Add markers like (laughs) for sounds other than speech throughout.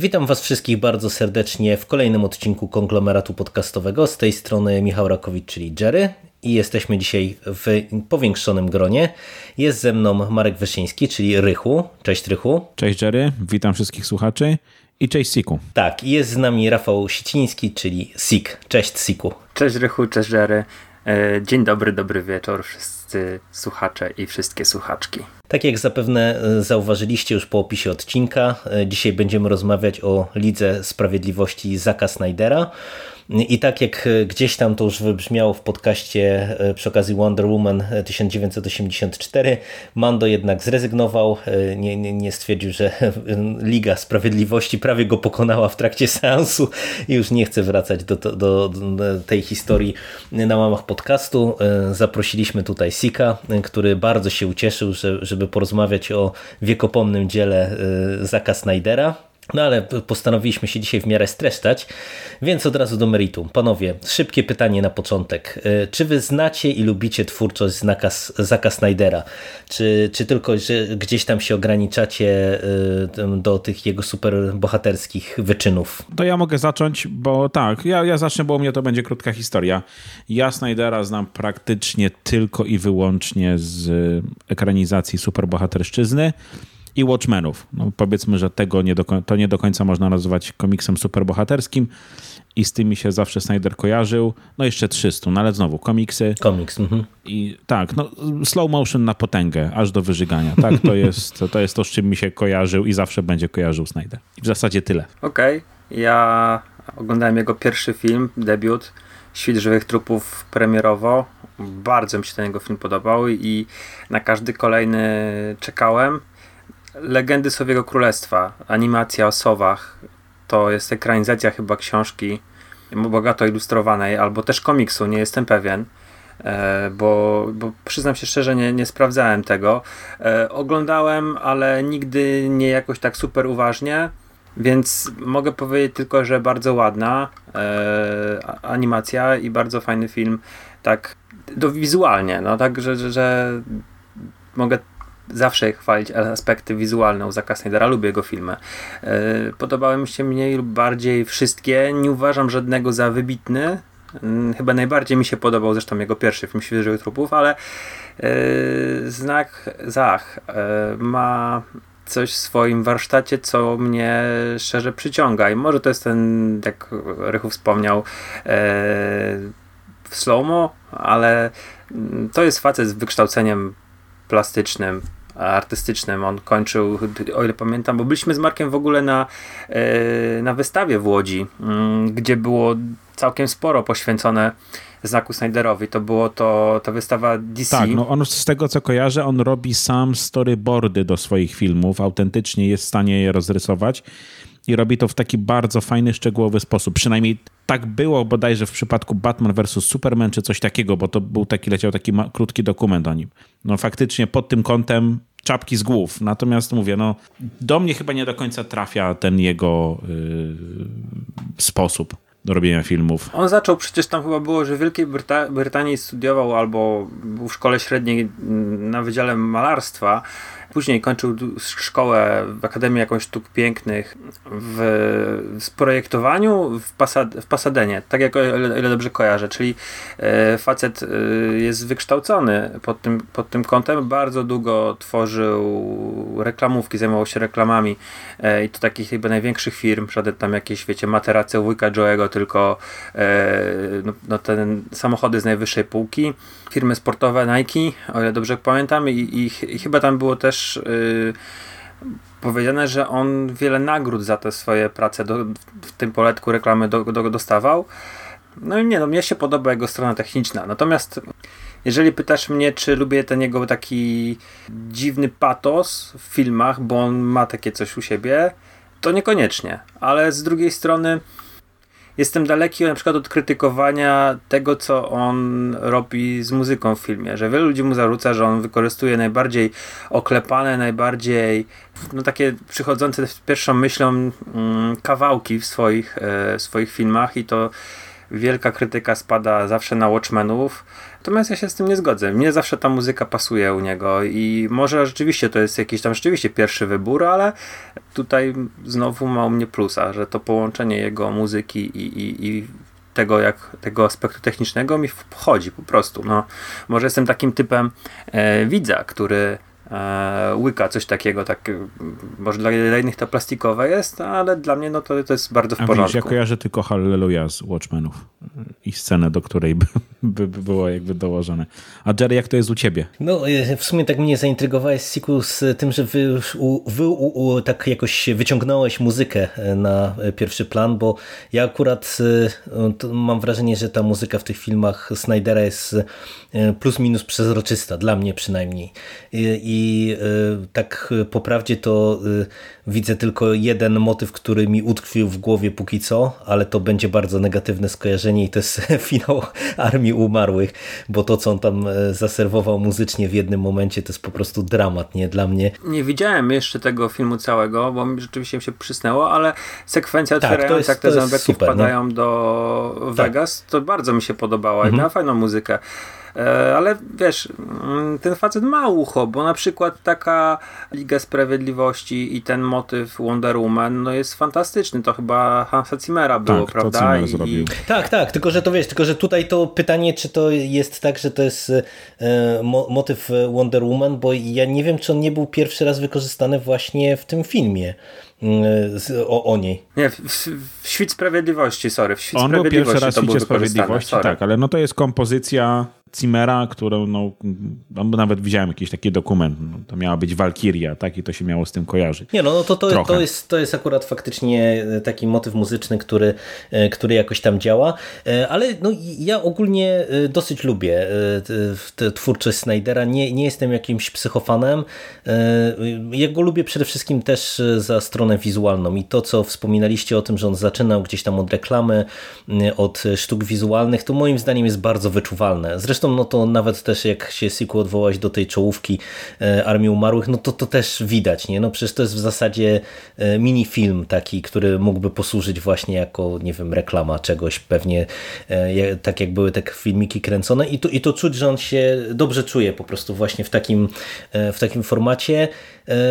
Witam Was wszystkich bardzo serdecznie w kolejnym odcinku konglomeratu podcastowego. Z tej strony Michał Rakowicz, czyli Jerry. I jesteśmy dzisiaj w powiększonym gronie. Jest ze mną Marek Wyszyński, czyli Rychu. Cześć Rychu. Cześć Jerry, witam wszystkich słuchaczy i cześć Siku. Tak, i jest z nami Rafał Siciński, czyli Sik. Cześć Siku. Cześć Rychu, cześć Jerry. E, Dzień dobry, dobry wieczór wszyscy słuchacze i wszystkie słuchaczki. Tak jak zapewne e, zauważyliście już po opisie odcinka, e, dzisiaj będziemy rozmawiać o Lidze Sprawiedliwości Zaka Snydera. I tak jak e, gdzieś tam to już wybrzmiało w podcaście przy okazji Wonder Woman 1984, Mando jednak zrezygnował, nie, nie, nie stwierdził, że Liga Sprawiedliwości prawie go pokonała w trakcie seansu i już nie chce wracać do, do, do tej historii na łamach podcastu. Zaprosiliśmy tutaj Sika, który bardzo się ucieszył, że, żeby porozmawiać o wiekopomnym dziele Zaka Snydera. No ale postanowiliśmy się dzisiaj w miarę streszczać, więc od razu do meritum. Panowie, szybkie pytanie na początek. Czy wy znacie i lubicie twórczość Znaka, Zaka Snydera? Czy, czy tylko że gdzieś tam się ograniczacie do tych jego super bohaterskich wyczynów? To ja mogę zacząć, bo tak, ja, ja zacznę, bo u mnie to będzie krótka historia. Ja Snydera znam praktycznie tylko i wyłącznie z ekranizacji superbohaterszczyzny i Watchmenów. No, powiedzmy, że tego nie do, to nie do końca można nazywać komiksem superbohaterskim i z tymi się zawsze Snyder kojarzył. No jeszcze 300, no ale znowu komiksy. Komiks. Mhm. I tak, no slow motion na potęgę, aż do wyżygania. Tak, to (laughs) jest to, jest to z czym mi się kojarzył i zawsze będzie kojarzył Snyder. I w zasadzie tyle. Okej, okay. ja oglądałem jego pierwszy film, debiut, Świt żywych trupów premierowo. Bardzo mi się ten jego film podobał i na każdy kolejny czekałem. Legendy Sowiego Królestwa, animacja o sowach, to jest ekranizacja chyba książki bogato ilustrowanej, albo też komiksu, nie jestem pewien. E, bo, bo przyznam się szczerze, nie, nie sprawdzałem tego. E, oglądałem, ale nigdy nie jakoś tak super uważnie, więc mogę powiedzieć tylko, że bardzo ładna e, animacja i bardzo fajny film, tak do, wizualnie, no tak, że, że, że mogę zawsze chwalić aspekty wizualne u Zaka Snydera, lubię jego filmy. Podobały mi się mniej lub bardziej wszystkie, nie uważam żadnego za wybitny. Chyba najbardziej mi się podobał zresztą jego pierwszy film Świat żywych trupów, ale znak Zach ma coś w swoim warsztacie, co mnie szczerze przyciąga i może to jest ten, jak Rychu wspomniał, w slow ale to jest facet z wykształceniem plastycznym, artystycznym. On kończył, o ile pamiętam, bo byliśmy z Markiem w ogóle na, na wystawie w Łodzi, gdzie było całkiem sporo poświęcone znaku Snyderowi. To było to, ta wystawa DC. Tak, no on z tego co kojarzę, on robi sam storyboardy do swoich filmów. Autentycznie jest w stanie je rozrysować i robi to w taki bardzo fajny, szczegółowy sposób. Przynajmniej tak było bodajże w przypadku Batman vs. Superman, czy coś takiego, bo to był taki, leciał taki krótki dokument o nim. No faktycznie pod tym kątem czapki z głów. Natomiast mówię, no do mnie chyba nie do końca trafia ten jego yy, sposób do robienia filmów. On zaczął, przecież tam chyba było, że w Wielkiej Bryta Brytanii studiował albo był w szkole średniej na Wydziale Malarstwa, Później kończył szkołę w Akademii Jakąś Sztuk Pięknych w, w projektowaniu w, Pasad w Pasadenie, tak jak o ile, ile dobrze kojarzę, czyli e, facet e, jest wykształcony pod tym, pod tym kątem, bardzo długo tworzył reklamówki, zajmował się reklamami e, i to takich chyba największych firm, żaden tam jakieś, wiecie, materace wujka Joe'ego, tylko e, no, no, ten samochody z najwyższej półki, firmy sportowe Nike, o ile dobrze pamiętam i, i, i chyba tam było też yy, powiedziane, że on wiele nagród za te swoje prace do, w tym poletku reklamy do, do, dostawał. No i nie, no mnie się podoba jego strona techniczna. Natomiast jeżeli pytasz mnie, czy lubię ten jego taki dziwny patos w filmach, bo on ma takie coś u siebie, to niekoniecznie. Ale z drugiej strony jestem daleki na przykład od krytykowania tego, co on robi z muzyką w filmie, że wielu ludzi mu zarzuca, że on wykorzystuje najbardziej oklepane, najbardziej no takie przychodzące pierwszą myślą mm, kawałki w swoich, e, swoich filmach i to wielka krytyka spada zawsze na Watchmenów, natomiast ja się z tym nie zgodzę. Mnie zawsze ta muzyka pasuje u niego i może rzeczywiście to jest jakiś tam rzeczywiście pierwszy wybór, ale tutaj znowu ma u mnie plusa, że to połączenie jego muzyki i, i, i tego, jak, tego aspektu technicznego mi wchodzi po prostu. No, może jestem takim typem e, widza, który e, łyka coś takiego, tak może dla, innych to plastikowe jest, ale dla mnie no to, to jest bardzo w A porządku. ja kojarzę tylko Hallelujah z Watchmenów i scenę, do której by, by, by było jakby dołożone. A Jerry, jak to jest u ciebie? No, e, w sumie tak mnie zaintrygowałeś, Siku, z tym, że wy, już u, wy u, u, tak jakoś wyciągnąłeś muzykę e, na pierwszy plan, bo ja akurat e, mam wrażenie, że ta muzyka w tych filmach Snydera jest plus minus przezroczysta, dla mnie przynajmniej. I, i tak po prawdzie to widzę tylko jeden motyw, który mi utkwił w głowie póki co, ale to będzie bardzo negatywne skojarzenie i to jest (laughs) finał Armii Umarłych, bo to, co on tam zaserwował muzycznie w jednym momencie, to jest po prostu dramat, nie? Dla mnie. Nie widziałem jeszcze tego filmu całego, bo mi rzeczywiście się przysnęło, ale sekwencja Tak, otwierająca, to jest- jak te zombiaki super, no. wpadają do Tak. Vegas, to bardzo mi się podobała i Mhm. miała fajną muzykę. E, Ale wiesz, mm, ten facet ma ucho, bo na przykład taka Liga Sprawiedliwości i ten motyw Wonder Woman no jest fantastyczny. To chyba Hansa Zimmera było, Tak, to prawda? Zimmer I-. Tak, tak, tylko że to wiesz, tylko że tutaj to pytanie, czy to jest tak, że to jest e, mo motyw Wonder Woman, bo ja nie wiem, czy on nie był pierwszy raz wykorzystany właśnie w tym filmie mm, z, o, o niej. Nie, w, w, Świt Sprawiedliwości, sorry. W Świt On był Sprawiedliwości pierwszy raz w był Świcie Sprawiedliwości, sorry. tak, ale no to jest kompozycja Zimmera, którą no, nawet widziałem jakiś taki dokument, no, to miała być Walkiria, tak, i to się miało z tym kojarzyć. Nie no, no to, to, to, jest, to jest akurat faktycznie taki motyw muzyczny, który, e, który jakoś tam działa, E, ale no, ja ogólnie e, dosyć lubię e, twórczość Snydera, nie, nie jestem jakimś psychofanem, E, ja go lubię przede wszystkim też e, za stronę wizualną. I to, co wspominaliście o tym, że on zaczynał gdzieś tam od reklamy, od sztuk wizualnych, to moim zdaniem jest bardzo wyczuwalne. Zresztą no to nawet też jak się Siku odwołać do tej czołówki e, Armii Umarłych, no to to też widać, nie? No przecież to jest w zasadzie e, minifilm taki, który mógłby posłużyć właśnie jako, nie wiem, reklama czegoś, pewnie e, tak jak były te filmiki kręcone i to, i to czuć, że on się dobrze czuje po prostu właśnie w takim, w takim formacie.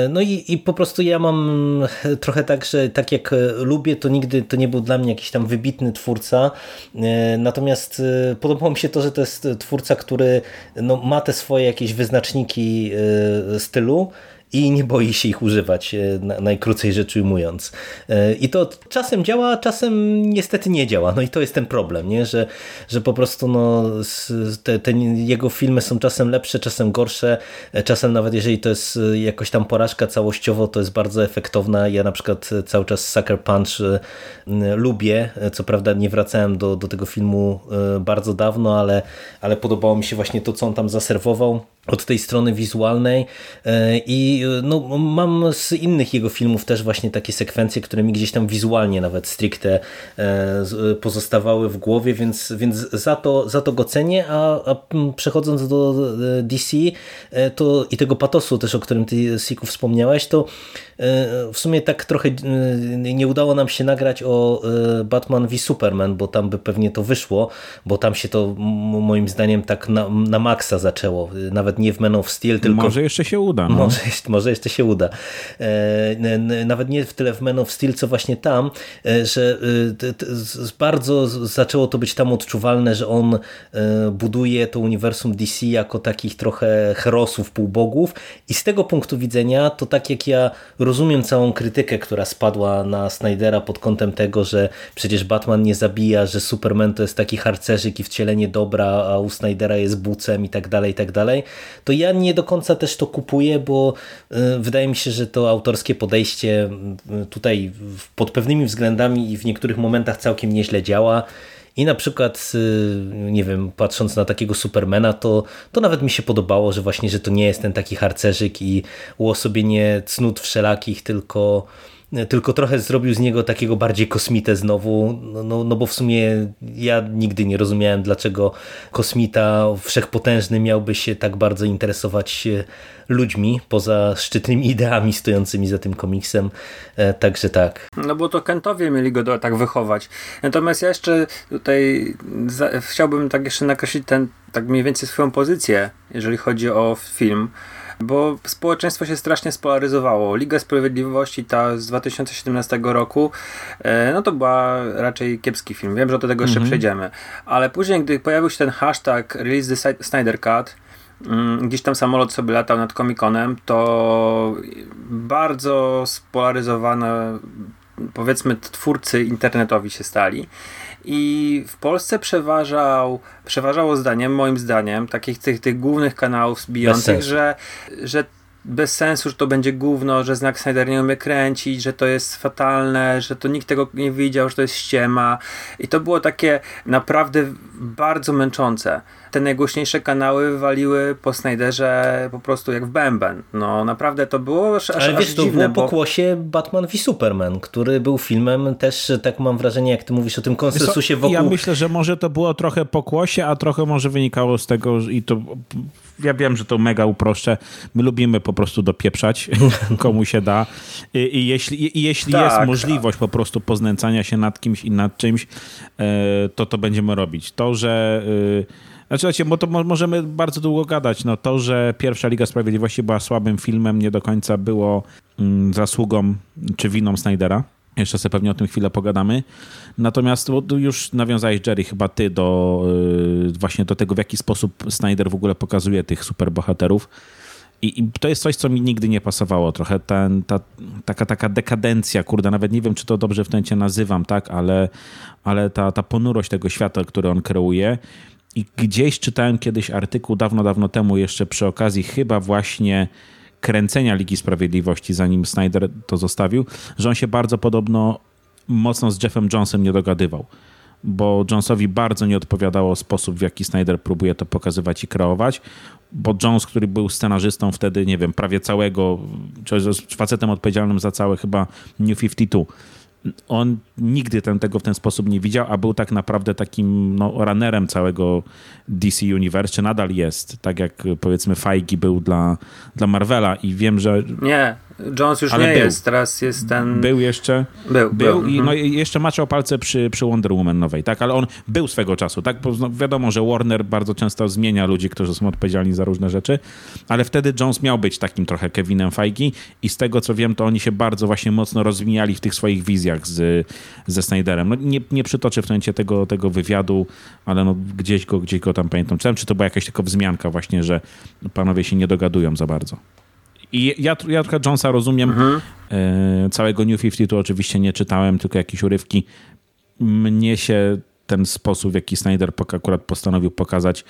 No i, i po prostu ja mam trochę tak, że tak jak lubię, to nigdy to nie był dla mnie jakiś tam wybitny twórca. Natomiast podobało mi się to, że to jest twórca, który no, ma te swoje jakieś wyznaczniki e, stylu i nie boi się ich używać, e, na- najkrócej rzecz ujmując. E, I to czasem działa, czasem niestety nie działa. No i to jest ten problem, nie? Że, że po prostu no, te, te jego filmy są czasem lepsze, czasem gorsze, e, czasem nawet jeżeli to jest jakoś tam porażka całościowo, to jest bardzo efektowna. Ja na przykład cały czas Sucker Punch lubię, co prawda nie wracałem do, do tego filmu bardzo dawno, ale, ale podobało mi się właśnie to, co on tam zaserwował od tej strony wizualnej E, i no, mam z innych jego filmów też właśnie takie sekwencje, które mi gdzieś tam wizualnie nawet stricte e, pozostawały w głowie, więc, więc za, to, za to go cenię, a, a przechodząc do e, DC to i tego patosu też, o którym ty Siku wspomniałeś, to w sumie tak trochę e, nie udało nam się nagrać o e, Batman v Superman, bo tam by pewnie to wyszło, bo tam się to moim zdaniem tak na, na maksa zaczęło, nawet nie w Man of Steel, tylko Może jeszcze się uda. No. może, jeszcze- może jeszcze się uda. E, Nawet nie w tyle w Man of Steel, co właśnie tam, e, że e, bardzo zaczęło to być tam odczuwalne, że on e, buduje to uniwersum DC jako takich trochę herosów, półbogów i z tego punktu widzenia to tak jak ja rozumiem całą krytykę, która spadła na Snydera pod kątem tego, że przecież Batman nie zabija, że Superman to jest taki harcerzyk i wcielenie dobra, a u Snydera jest bucem i tak dalej, i tak dalej, to ja nie do końca też to kupuję, bo y, wydaje mi się, że to autorskie podejście y, tutaj pod pewnymi względami i w niektórych momentach całkiem nieźle działa. I na przykład, y, nie wiem, patrząc na takiego Supermana, to, to nawet mi się podobało, że właśnie, że to nie jest ten taki harcerzyk i uosobienie cnót wszelakich, tylko tylko trochę zrobił z niego takiego bardziej kosmitę znowu, no, no, no bo w sumie ja nigdy nie rozumiałem, dlaczego kosmita wszechpotężny miałby się tak bardzo interesować ludźmi, poza szczytnymi (laughs) ideami stojącymi za tym komiksem, e, także tak. No bo to Kentowie mieli go do, tak wychować. Natomiast ja jeszcze tutaj za, chciałbym tak jeszcze nakreślić ten, tak mniej więcej swoją pozycję, jeżeli chodzi o film, bo społeczeństwo się strasznie spolaryzowało. Liga Sprawiedliwości ta z 2017 roku, e, no to była raczej kiepski film. Wiem, że do tego jeszcze mhm. przejdziemy. Ale później, gdy pojawił się ten hashtag Release the Snyder Cut, mm, gdzieś tam samolot sobie latał nad Comic-Conem, to bardzo spolaryzowane powiedzmy twórcy internetowi się stali i w Polsce przeważał, przeważało zdaniem, moim zdaniem, takich tych, tych głównych kanałów bijących, że, że bez sensu, że to będzie gówno, że znak Snyder nie umie kręcić, że to jest fatalne, że to nikt tego nie widział, że to jest ściema. I to było takie naprawdę bardzo męczące. Te najgłośniejsze kanały waliły po Snyderze po prostu jak w bęben. No naprawdę to było aż, Ale wiesz, aż to dziwne, było pokłosie Batman v Superman, który był filmem też, tak mam wrażenie, jak ty mówisz o tym konsensusie wokół... Ja myślę, że może to było trochę pokłosie, a trochę może wynikało z tego i to ja wiem, że to mega uproszczę. My lubimy po prostu dopieprzać, (laughs) komu się da. I, i jeśli, i jeśli tak, jest możliwość tak. po prostu poznęcania się nad kimś i nad czymś, e, to to będziemy robić. To, że... E, znaczy, bo to możemy bardzo długo gadać. No, to, że pierwsza Liga Sprawiedliwości była słabym filmem, nie do końca było mm, zasługą czy winą Snydera. Jeszcze sobie pewnie o tym chwilę pogadamy. Natomiast już nawiązałeś, Jerry, chyba ty do yy, właśnie do tego, w jaki sposób Snyder w ogóle pokazuje tych superbohaterów. I, I to jest coś, co mi nigdy nie pasowało. Trochę ten, ta, taka, taka dekadencja, kurde, nawet nie wiem, czy to dobrze w tencie nazywam, tak, ale, ale ta, ta ponurość tego świata, który on kreuje. I gdzieś czytałem kiedyś artykuł dawno, dawno temu, jeszcze przy okazji chyba właśnie kręcenia Ligi Sprawiedliwości, zanim Snyder to zostawił, że on się bardzo podobno mocno z Jeffem Jonesem nie dogadywał. Bo Jonesowi bardzo nie odpowiadało sposób, w jaki Snyder próbuje to pokazywać i kreować. Bo Jones, który był scenarzystą wtedy, nie wiem, prawie całego, czy facetem odpowiedzialnym za całe chyba New 52, on nigdy ten, tego w ten sposób nie widział, a był tak naprawdę takim no, runnerem całego DC Universe, czy nadal jest, tak jak powiedzmy Feige był dla, dla Marvela i wiem, że... Nie, Jones już Ale nie był. jest, teraz jest ten... Był jeszcze? Był. Był, był. i no, i jeszcze maczał palce przy, przy Wonder Woman nowej, tak? Ale on był swego czasu, tak? Bo no, wiadomo, że Warner bardzo często zmienia ludzi, którzy są odpowiedzialni za różne rzeczy, ale wtedy Jones miał być takim trochę Kevinem Feige i z tego, co wiem, to oni się bardzo właśnie mocno rozwijali w tych swoich wizjach z, ze Snyderem. No, nie, nie przytoczę w momencie tego, tego wywiadu, ale no, gdzieś, go, gdzieś go tam pamiętam. Czytałem, czy to była jakaś tylko wzmianka właśnie, że panowie się nie dogadują za bardzo. I ja, ja trochę Jonesa rozumiem. Mhm. E, całego New 52 oczywiście nie czytałem, tylko jakieś urywki. Mnie się ten sposób, w jaki Snyder akurat postanowił pokazać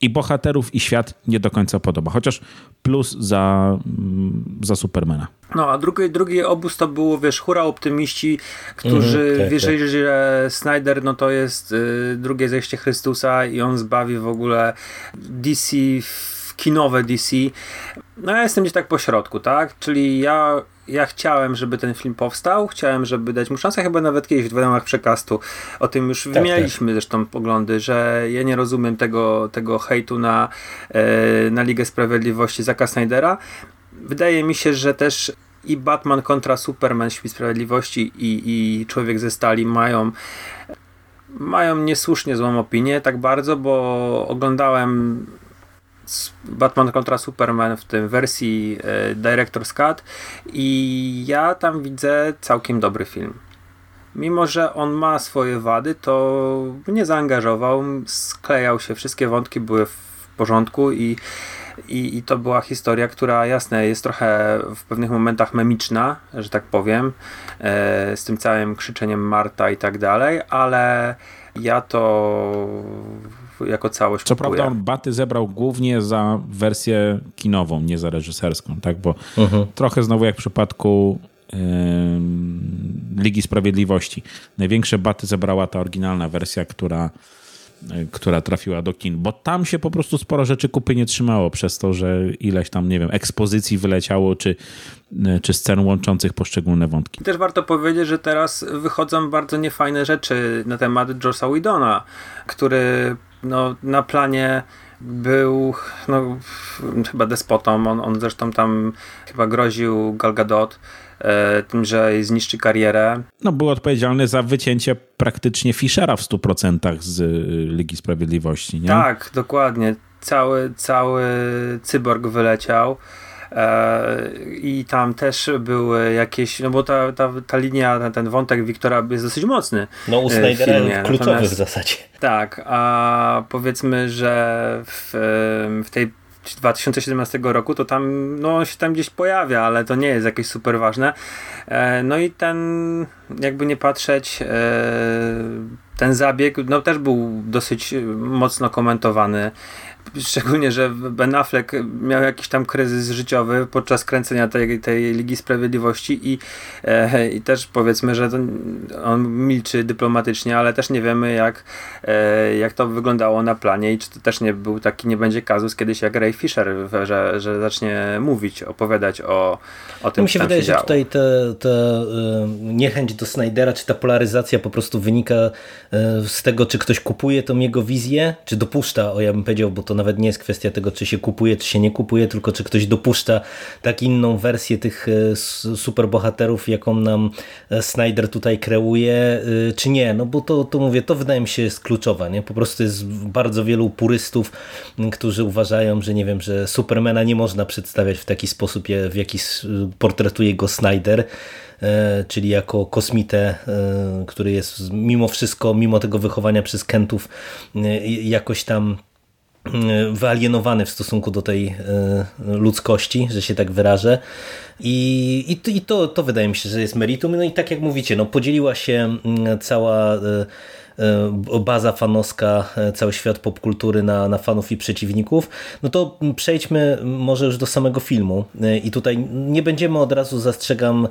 i bohaterów, i świat nie do końca podoba. Chociaż plus za, mm, za Supermana. No, a drugi, drugi obóz to było, wiesz, hura optymiści, którzy mm, tak, wierzyli, tak. że Snyder no to jest y, drugie zejście Chrystusa i on zbawi w ogóle DC kinowe DC. No ja jestem gdzieś tak po środku, tak? Czyli ja, ja chciałem, żeby ten film powstał, chciałem, żeby dać mu szansę, chyba nawet kiedyś w ramach przekastu o tym już tak, wymienialiśmy tak. zresztą poglądy, że ja nie rozumiem tego, tego hejtu na, e, na Ligę Sprawiedliwości Zaka Snydera. Wydaje mi się, że też i Batman kontra Superman, Świt Sprawiedliwości i, i Człowiek ze Stali mają mają niesłusznie złą opinię tak bardzo, bo oglądałem Batman kontra Superman w tym wersji e, Director's Cut i ja tam widzę całkiem dobry film. Mimo, że on ma swoje wady, to mnie zaangażował, sklejał się, wszystkie wątki były w porządku i, i, i to była historia, która jasne jest trochę w pewnych momentach memiczna, że tak powiem, e, z tym całym krzyczeniem Marta i tak dalej, ale ja to jako całość Co prawda on baty zebrał głównie za wersję kinową, nie za reżyserską, tak? Bo uh mhm. -huh. trochę znowu jak w przypadku yy, Ligi Sprawiedliwości. Największe baty zebrała ta oryginalna wersja, która która trafiła do kin, bo tam się po prostu sporo rzeczy kupy nie trzymało przez to, że ileś tam, nie wiem, ekspozycji wyleciało, czy, czy scen łączących poszczególne wątki. I też warto powiedzieć, że teraz wychodzą bardzo niefajne rzeczy na temat Jossa Widona, który no, na planie był no, chyba despotą. On, on zresztą tam chyba groził Gal Gadot e, tym, że zniszczy karierę. No, był odpowiedzialny za wycięcie praktycznie Fischera w 100% z y, Ligi Sprawiedliwości, nie? Tak, dokładnie. Cały, cały cyborg wyleciał. E, I tam też były jakieś, no bo ta, ta, ta linia, ten wątek Wiktora jest dosyć mocny. No u e, Snydera kluczowy Natomiast, w zasadzie. Tak, a powiedzmy, że w, w tej 2017 roku, to tam, no on się tam gdzieś pojawia, ale to nie jest jakieś super ważne. E, no i ten, jakby nie patrzeć, ten zabieg, no też był dosyć mocno komentowany Szczególnie, że Ben Affleck miał jakiś tam kryzys życiowy podczas kręcenia tej, tej Ligi Sprawiedliwości i, e, i też powiedzmy, że on milczy dyplomatycznie, ale też nie wiemy jak, e, jak to wyglądało na planie i czy to też nie był taki, nie będzie kazus kiedyś jak Ray Fisher, że, że zacznie mówić, opowiadać o, o tym, Mi się wydaje, że tutaj ta te, niechęć do Snydera, czy ta polaryzacja po prostu wynika e, z tego, czy ktoś kupuje tą jego wizję, czy dopuszcza, o ja bym powiedział, bo to nawet nie jest kwestia tego, czy się kupuje, czy się nie kupuje, tylko czy ktoś dopuszcza tak inną wersję tych e, superbohaterów, jaką nam Snyder tutaj kreuje, czy nie. No bo to, to mówię, to wydaje mi się jest kluczowe. Nie? Po prostu jest bardzo wielu purystów, którzy uważają, że nie wiem, że Supermana nie można przedstawiać w taki sposób, w jaki portretuje go Snyder czyli jako kosmitę, który jest mimo wszystko, mimo tego wychowania przez Kentów jakoś tam E, wyalienowany w stosunku do tej e, ludzkości, że się tak wyrażę. I, i, i to, to wydaje mi się, że jest meritum. No i tak jak mówicie, no podzieliła się mm, cała e, E, baza fanowska, e, cały świat popkultury na, na fanów i przeciwników, no to przejdźmy może już do samego filmu e, i tutaj nie będziemy od razu, zastrzegam,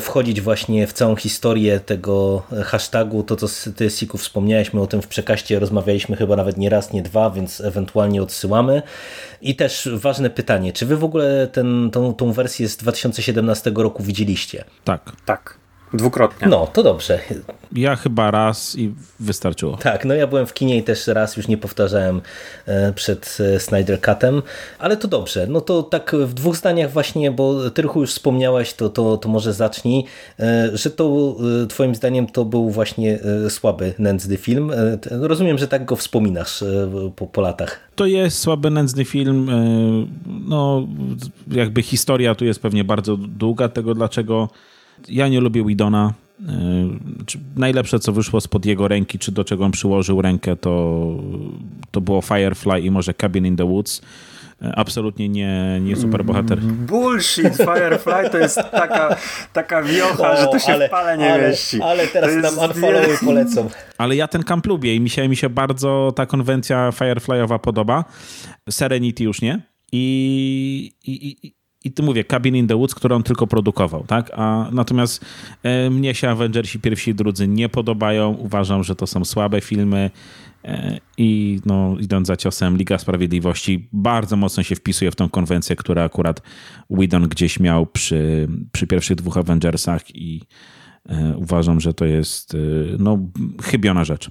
wchodzić właśnie w całą historię tego hashtagu, to co ty Siku wspomniałeś, my o tym w przekaście rozmawialiśmy chyba nawet nie raz, nie dwa, więc ewentualnie odsyłamy. I też ważne pytanie, czy wy w ogóle ten, tą, tą wersję z 2017 roku widzieliście? Tak. Tak. Dwukrotnie. No, to dobrze. Ja chyba raz i wystarczyło. Tak, no ja byłem w kinie i też raz już nie powtarzałem e, przed e, Snyder Cutem, ale to dobrze. No to tak w dwóch zdaniach właśnie, bo Tyrchu już wspomniałeś, to, to, to może zacznij, e, że to twoim zdaniem to był właśnie słaby, nędzny film. Rozumiem, że tak go wspominasz po, po latach. To jest słaby, nędzny film. No, jakby historia tu jest pewnie bardzo długa tego, dlaczego ja nie lubię Widona. E, najlepsze, co wyszło spod jego ręki, czy do czego on przyłożył rękę, to, to było Firefly i może Cabin in the Woods. E, absolutnie nie, nie super bohater. Bullshit, Firefly to jest taka, taka wiocha, o, że to się ale, w pale nie ale, mieści. Ale teraz to nam unfollowy polecą. Ale ja ten kamp lubię i mi się, mi się bardzo ta konwencja Fireflyowa podoba. Serenity już nie. I, i, i i tu mówię, Cabin in the Woods, którą tylko produkował, tak? A natomiast e, mnie się Avengersi pierwsi i drudzy nie podobają. Uważam, że to są słabe filmy e, i no, idąc za ciosem Liga Sprawiedliwości bardzo mocno się wpisuje w tą konwencję, która akurat Whedon gdzieś miał przy, przy pierwszych dwóch Avengersach i e, uważam, że to jest e, no, chybiona rzecz.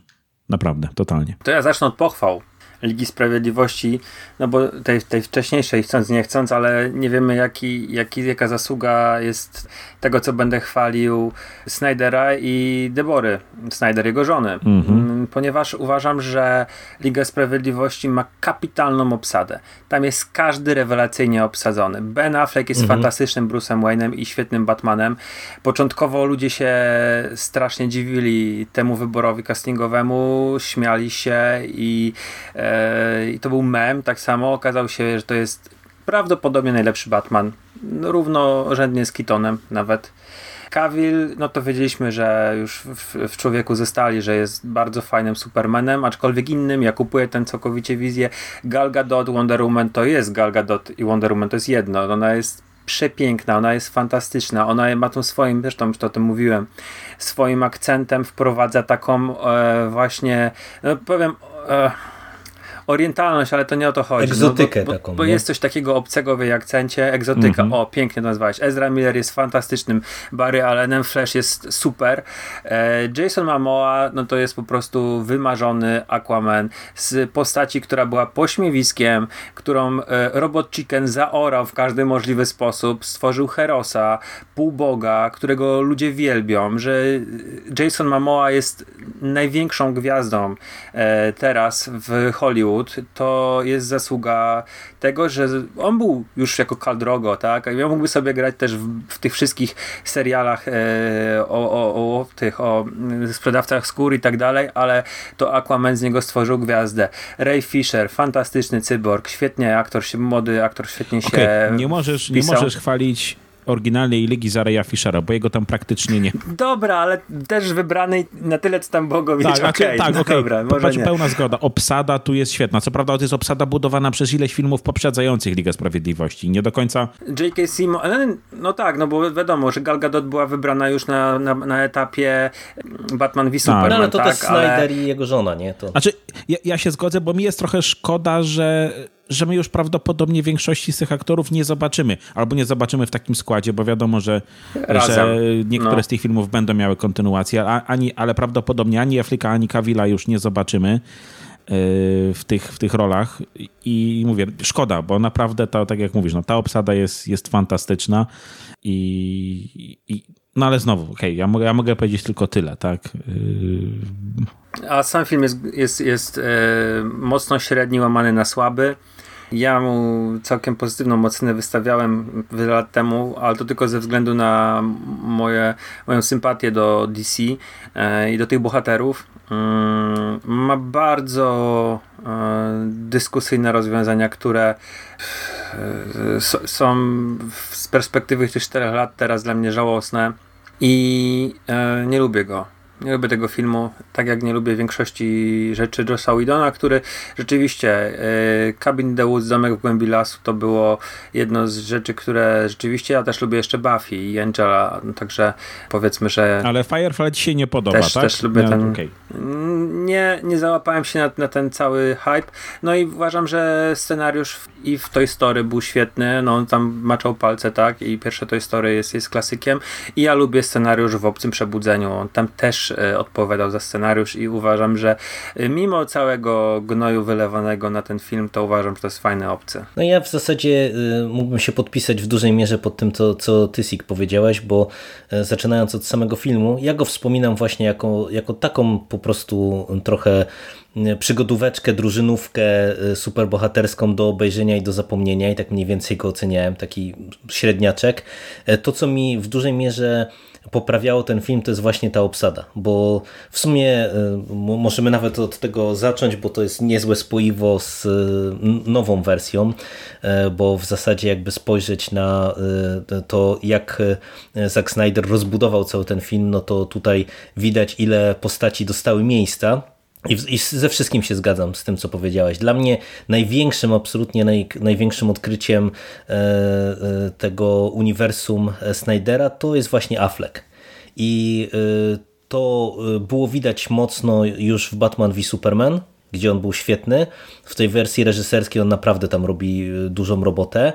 Naprawdę, totalnie. To ja zacznę od pochwał. Ligi Sprawiedliwości, no bo tej, tej wcześniejszej, chcąc nie chcąc, ale nie wiemy jaki, jaki, jaka zasługa jest tego, co będę chwalił Snydera i Debory, Snyder jego żony, mhm. ponieważ uważam, że Liga Sprawiedliwości ma kapitalną obsadę. Tam jest każdy rewelacyjnie obsadzony. Ben Affleck jest mhm. fantastycznym Bruce'em Wayne'em i świetnym Batmanem. Początkowo ludzie się strasznie dziwili temu wyborowi castingowemu, śmiali się i e, i to był mem, tak samo okazało się, że to jest prawdopodobnie najlepszy Batman, no, równorzędnie z Keatonem nawet. Cavill, no to wiedzieliśmy, że już w, w, człowieku zostali, że jest bardzo fajnym Supermanem, aczkolwiek innym, ja kupuję ten całkowicie wizję. Gal Gadot, Wonder Woman to jest Gal Gadot i Wonder Woman to jest jedno, ona jest przepiękna, ona jest fantastyczna, ona ma tą swoim, zresztą już to o tym mówiłem, swoim akcentem wprowadza taką e, właśnie, no powiem E, orientalność, ale to nie o to chodzi. Egzotykę no, bo, taką. Bo, bo jest coś takiego obcego w jej akcencie. Egzotyka, Mhm. o, pięknie to nazwałeś. Ezra Miller jest fantastycznym. Barry Allenem Flash jest super. E, Jason Momoa, no to jest po prostu wymarzony Aquaman z postaci, która była pośmiewiskiem, którą e, Robot Chicken zaorał w każdy możliwy sposób. Stworzył Herosa, półboga, którego ludzie wielbią, że Jason Momoa jest największą gwiazdą e, teraz w Hollywood, to jest zasługa tego, że on był już jako Khal Drogo, tak? Ja mógłby sobie grać też w, w tych wszystkich serialach e, o, o, o tych, o mm, sprzedawcach skór i tak dalej, ale to Aquaman z niego stworzył gwiazdę. Ray Fisher, fantastyczny cyborg, świetnie aktor się, młody aktor świetnie się Okej, nie, możesz, nie możesz chwalić oryginalnej ligi Zareya Fishera, bo jego tam praktycznie nie. Dobra, ale też wybrany na tyle, co tam było go mieć, Tak, znaczy, okej, tak, no okej. dobra, może Patrz, nie. pełna zgoda. Obsada tu jest świetna. Co prawda to jest obsada budowana przez ileś filmów poprzedzających Ligę Sprawiedliwości. Nie do końca... J.K. Simmons, ale no tak, no bo wiadomo, że Gal Gadot była wybrana już na, na, na etapie Batman v Superman, No ale to tak, też Snyder i jego żona, nie? To... Znaczy, ja, ja się zgodzę, bo mi jest trochę szkoda, że, że my już prawdopodobnie większości z tych aktorów nie zobaczymy. Albo nie zobaczymy w takim składzie, bo wiadomo, że, Razem. że niektóre No. z tych filmów będą miały kontynuację, a, ani, ale prawdopodobnie ani Afflecka, ani Cavilla już nie zobaczymy yy, w tych, w tych rolach. I mówię, szkoda, bo naprawdę, to, tak jak mówisz, no, ta obsada jest, jest fantastyczna i, i no ale znowu, okej, ja, mogę, ja mogę powiedzieć tylko tyle, tak? Yy, A sam film jest, jest, jest e, mocno średni, łamany na słaby. Ja mu całkiem pozytywną ocenę wystawiałem wiele lat temu, ale to tylko ze względu na moje, moją sympatię do DC e, i do tych bohaterów. Mm, ma bardzo e, dyskusyjne rozwiązania, które e, są z perspektywy tych 4 lat teraz dla mnie żałosne i nie lubię go. Nie lubię tego filmu, tak jak nie lubię większości rzeczy Jossa Whedona, który rzeczywiście e, Cabin in the Woods, Domek w głębi lasu to było jedno z rzeczy, które rzeczywiście ja też lubię jeszcze Buffy i Angela, no, także powiedzmy, że Ale Firefly ci się nie podoba, Też- tak? też lubię Nie, ten-. Mm, nie, nie załapałem się na, na ten cały hype. No i uważam, że scenariusz w, i w Toy Story był świetny. No on tam maczał palce, tak? I pierwsze Toy Story jest, jest klasykiem. I ja lubię scenariusz w Obcym Przebudzeniu. On tam też e, odpowiadał za scenariusz i uważam, że e, mimo całego gnoju wylewanego na ten film, to uważam, że to jest fajny obcy. No ja w zasadzie y, mógłbym się podpisać w dużej mierze pod tym, co, co ty, Sik, powiedziałeś, bo zaczynając od samego filmu, ja go wspominam właśnie jako, jako taką po prostu trochę przygodóweczkę, drużynówkę superbohaterską do obejrzenia i do zapomnienia i tak mniej więcej go oceniałem, taki średniaczek. E, To, co mi w dużej mierze poprawiało ten film, to jest właśnie ta obsada, bo w sumie mo- możemy nawet od tego zacząć, bo to jest niezłe spoiwo z n- nową wersją, y, bo w zasadzie jakby spojrzeć na to, jak Zack Snyder rozbudował cały ten film, no to tutaj widać ile postaci dostały miejsca, i, I ze wszystkim się zgadzam z tym, co powiedziałeś. Dla mnie największym, absolutnie naj, największym odkryciem e, e, tego uniwersum e, Snydera to jest właśnie Affleck. I e, to e, było widać mocno już w Batman v Superman, gdzie on był świetny. W tej wersji reżyserskiej on naprawdę tam robi e, dużą robotę.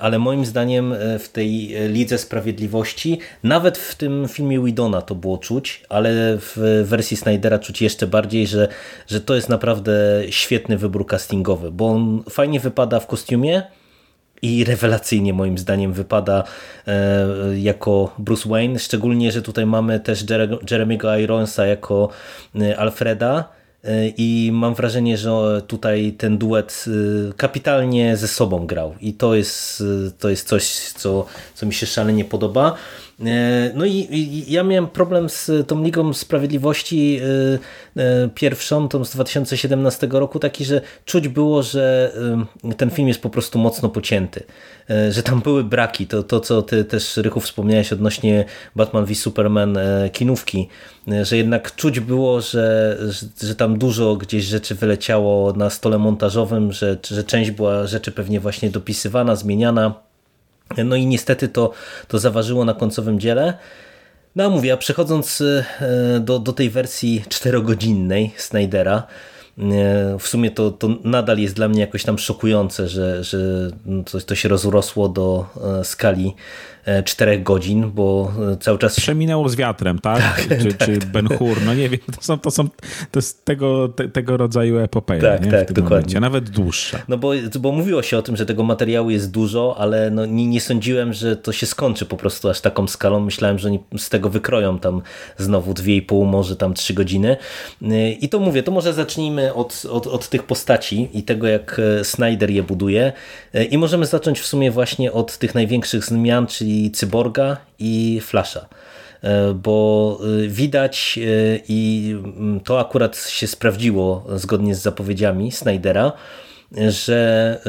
Ale moim zdaniem e, w tej e, Lidze Sprawiedliwości, nawet w tym filmie Widona to było czuć, ale w wersji Snydera czuć jeszcze bardziej, że, że to jest naprawdę świetny wybór castingowy, bo on fajnie wypada w kostiumie, i rewelacyjnie moim zdaniem wypada e, jako Bruce Wayne, szczególnie, że tutaj mamy też Jere- Jeremy'ego Ironsa jako Alfreda i mam wrażenie, że tutaj ten duet e, kapitalnie ze sobą grał i to jest, e, to jest coś, co, co mi się szalenie podoba. E, No i, i ja miałem problem z tą Ligą Sprawiedliwości e, e, pierwszą, tą z 2017 roku, taki, że czuć było, że ten film jest po prostu mocno pocięty, że tam były braki, to, to co ty też Rychu wspomniałeś odnośnie Batman v Superman kinówki, że jednak czuć było, że, że, że tam dużo gdzieś rzeczy wyleciało na stole montażowym, że, że część była rzeczy pewnie właśnie dopisywana, zmieniana, no i niestety to, to zaważyło na końcowym dziele. No a mówię, a przechodząc e, do, do tej wersji czterogodzinnej Snydera, w sumie to, to nadal jest dla mnie jakoś tam szokujące, że, że to, to się rozrosło do skali 4 godzin, bo cały czas... Przeminęło z wiatrem, tak? tak czy, tak, czy tak. Ben Hur, no nie wiem, to są, to są to jest tego, te, tego rodzaju epopeje, tak, nie? tak, dokładnie. Momencie, nawet dłuższa. No bo, bo mówiło się o tym, że tego materiału jest dużo, ale no nie, nie sądziłem, że to się skończy po prostu aż taką skalą. Myślałem, że oni z tego wykroją tam znowu 2,5, może tam 3 godziny. I to mówię, to może zacznijmy od, od, od tych postaci i tego, jak Snyder je buduje. I możemy zacząć w sumie właśnie od tych największych zmian, czyli Cyborga i Flasha. E, bo e, widać e, i mm, to akurat się sprawdziło zgodnie z zapowiedziami Snydera, że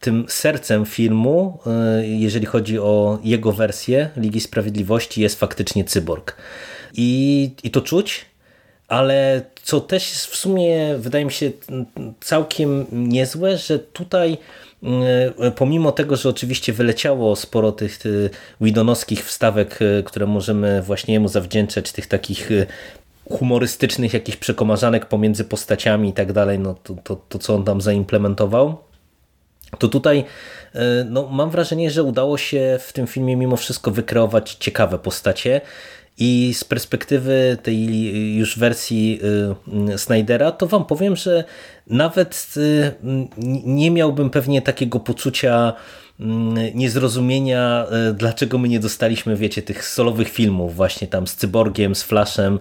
tym sercem filmu, jeżeli chodzi o jego wersję Ligi Sprawiedliwości, jest faktycznie cyborg. I, i to czuć, ale co też jest w sumie, wydaje mi się, całkiem niezłe, że tutaj pomimo tego, że oczywiście wyleciało sporo tych e, widonowskich wstawek, e, które możemy właśnie jemu zawdzięczać, tych takich humorystycznych jakichś przekomarzanek pomiędzy postaciami i tak dalej, no to, to, to co on tam zaimplementował, to tutaj no, mam wrażenie, że udało się w tym filmie mimo wszystko wykreować ciekawe postacie i z perspektywy tej już wersji y, Snydera, to wam powiem, że nawet y, nie miałbym pewnie takiego poczucia niezrozumienia, y, dlaczego my nie dostaliśmy, wiecie, tych solowych filmów właśnie tam z Cyborgiem, z Flashem,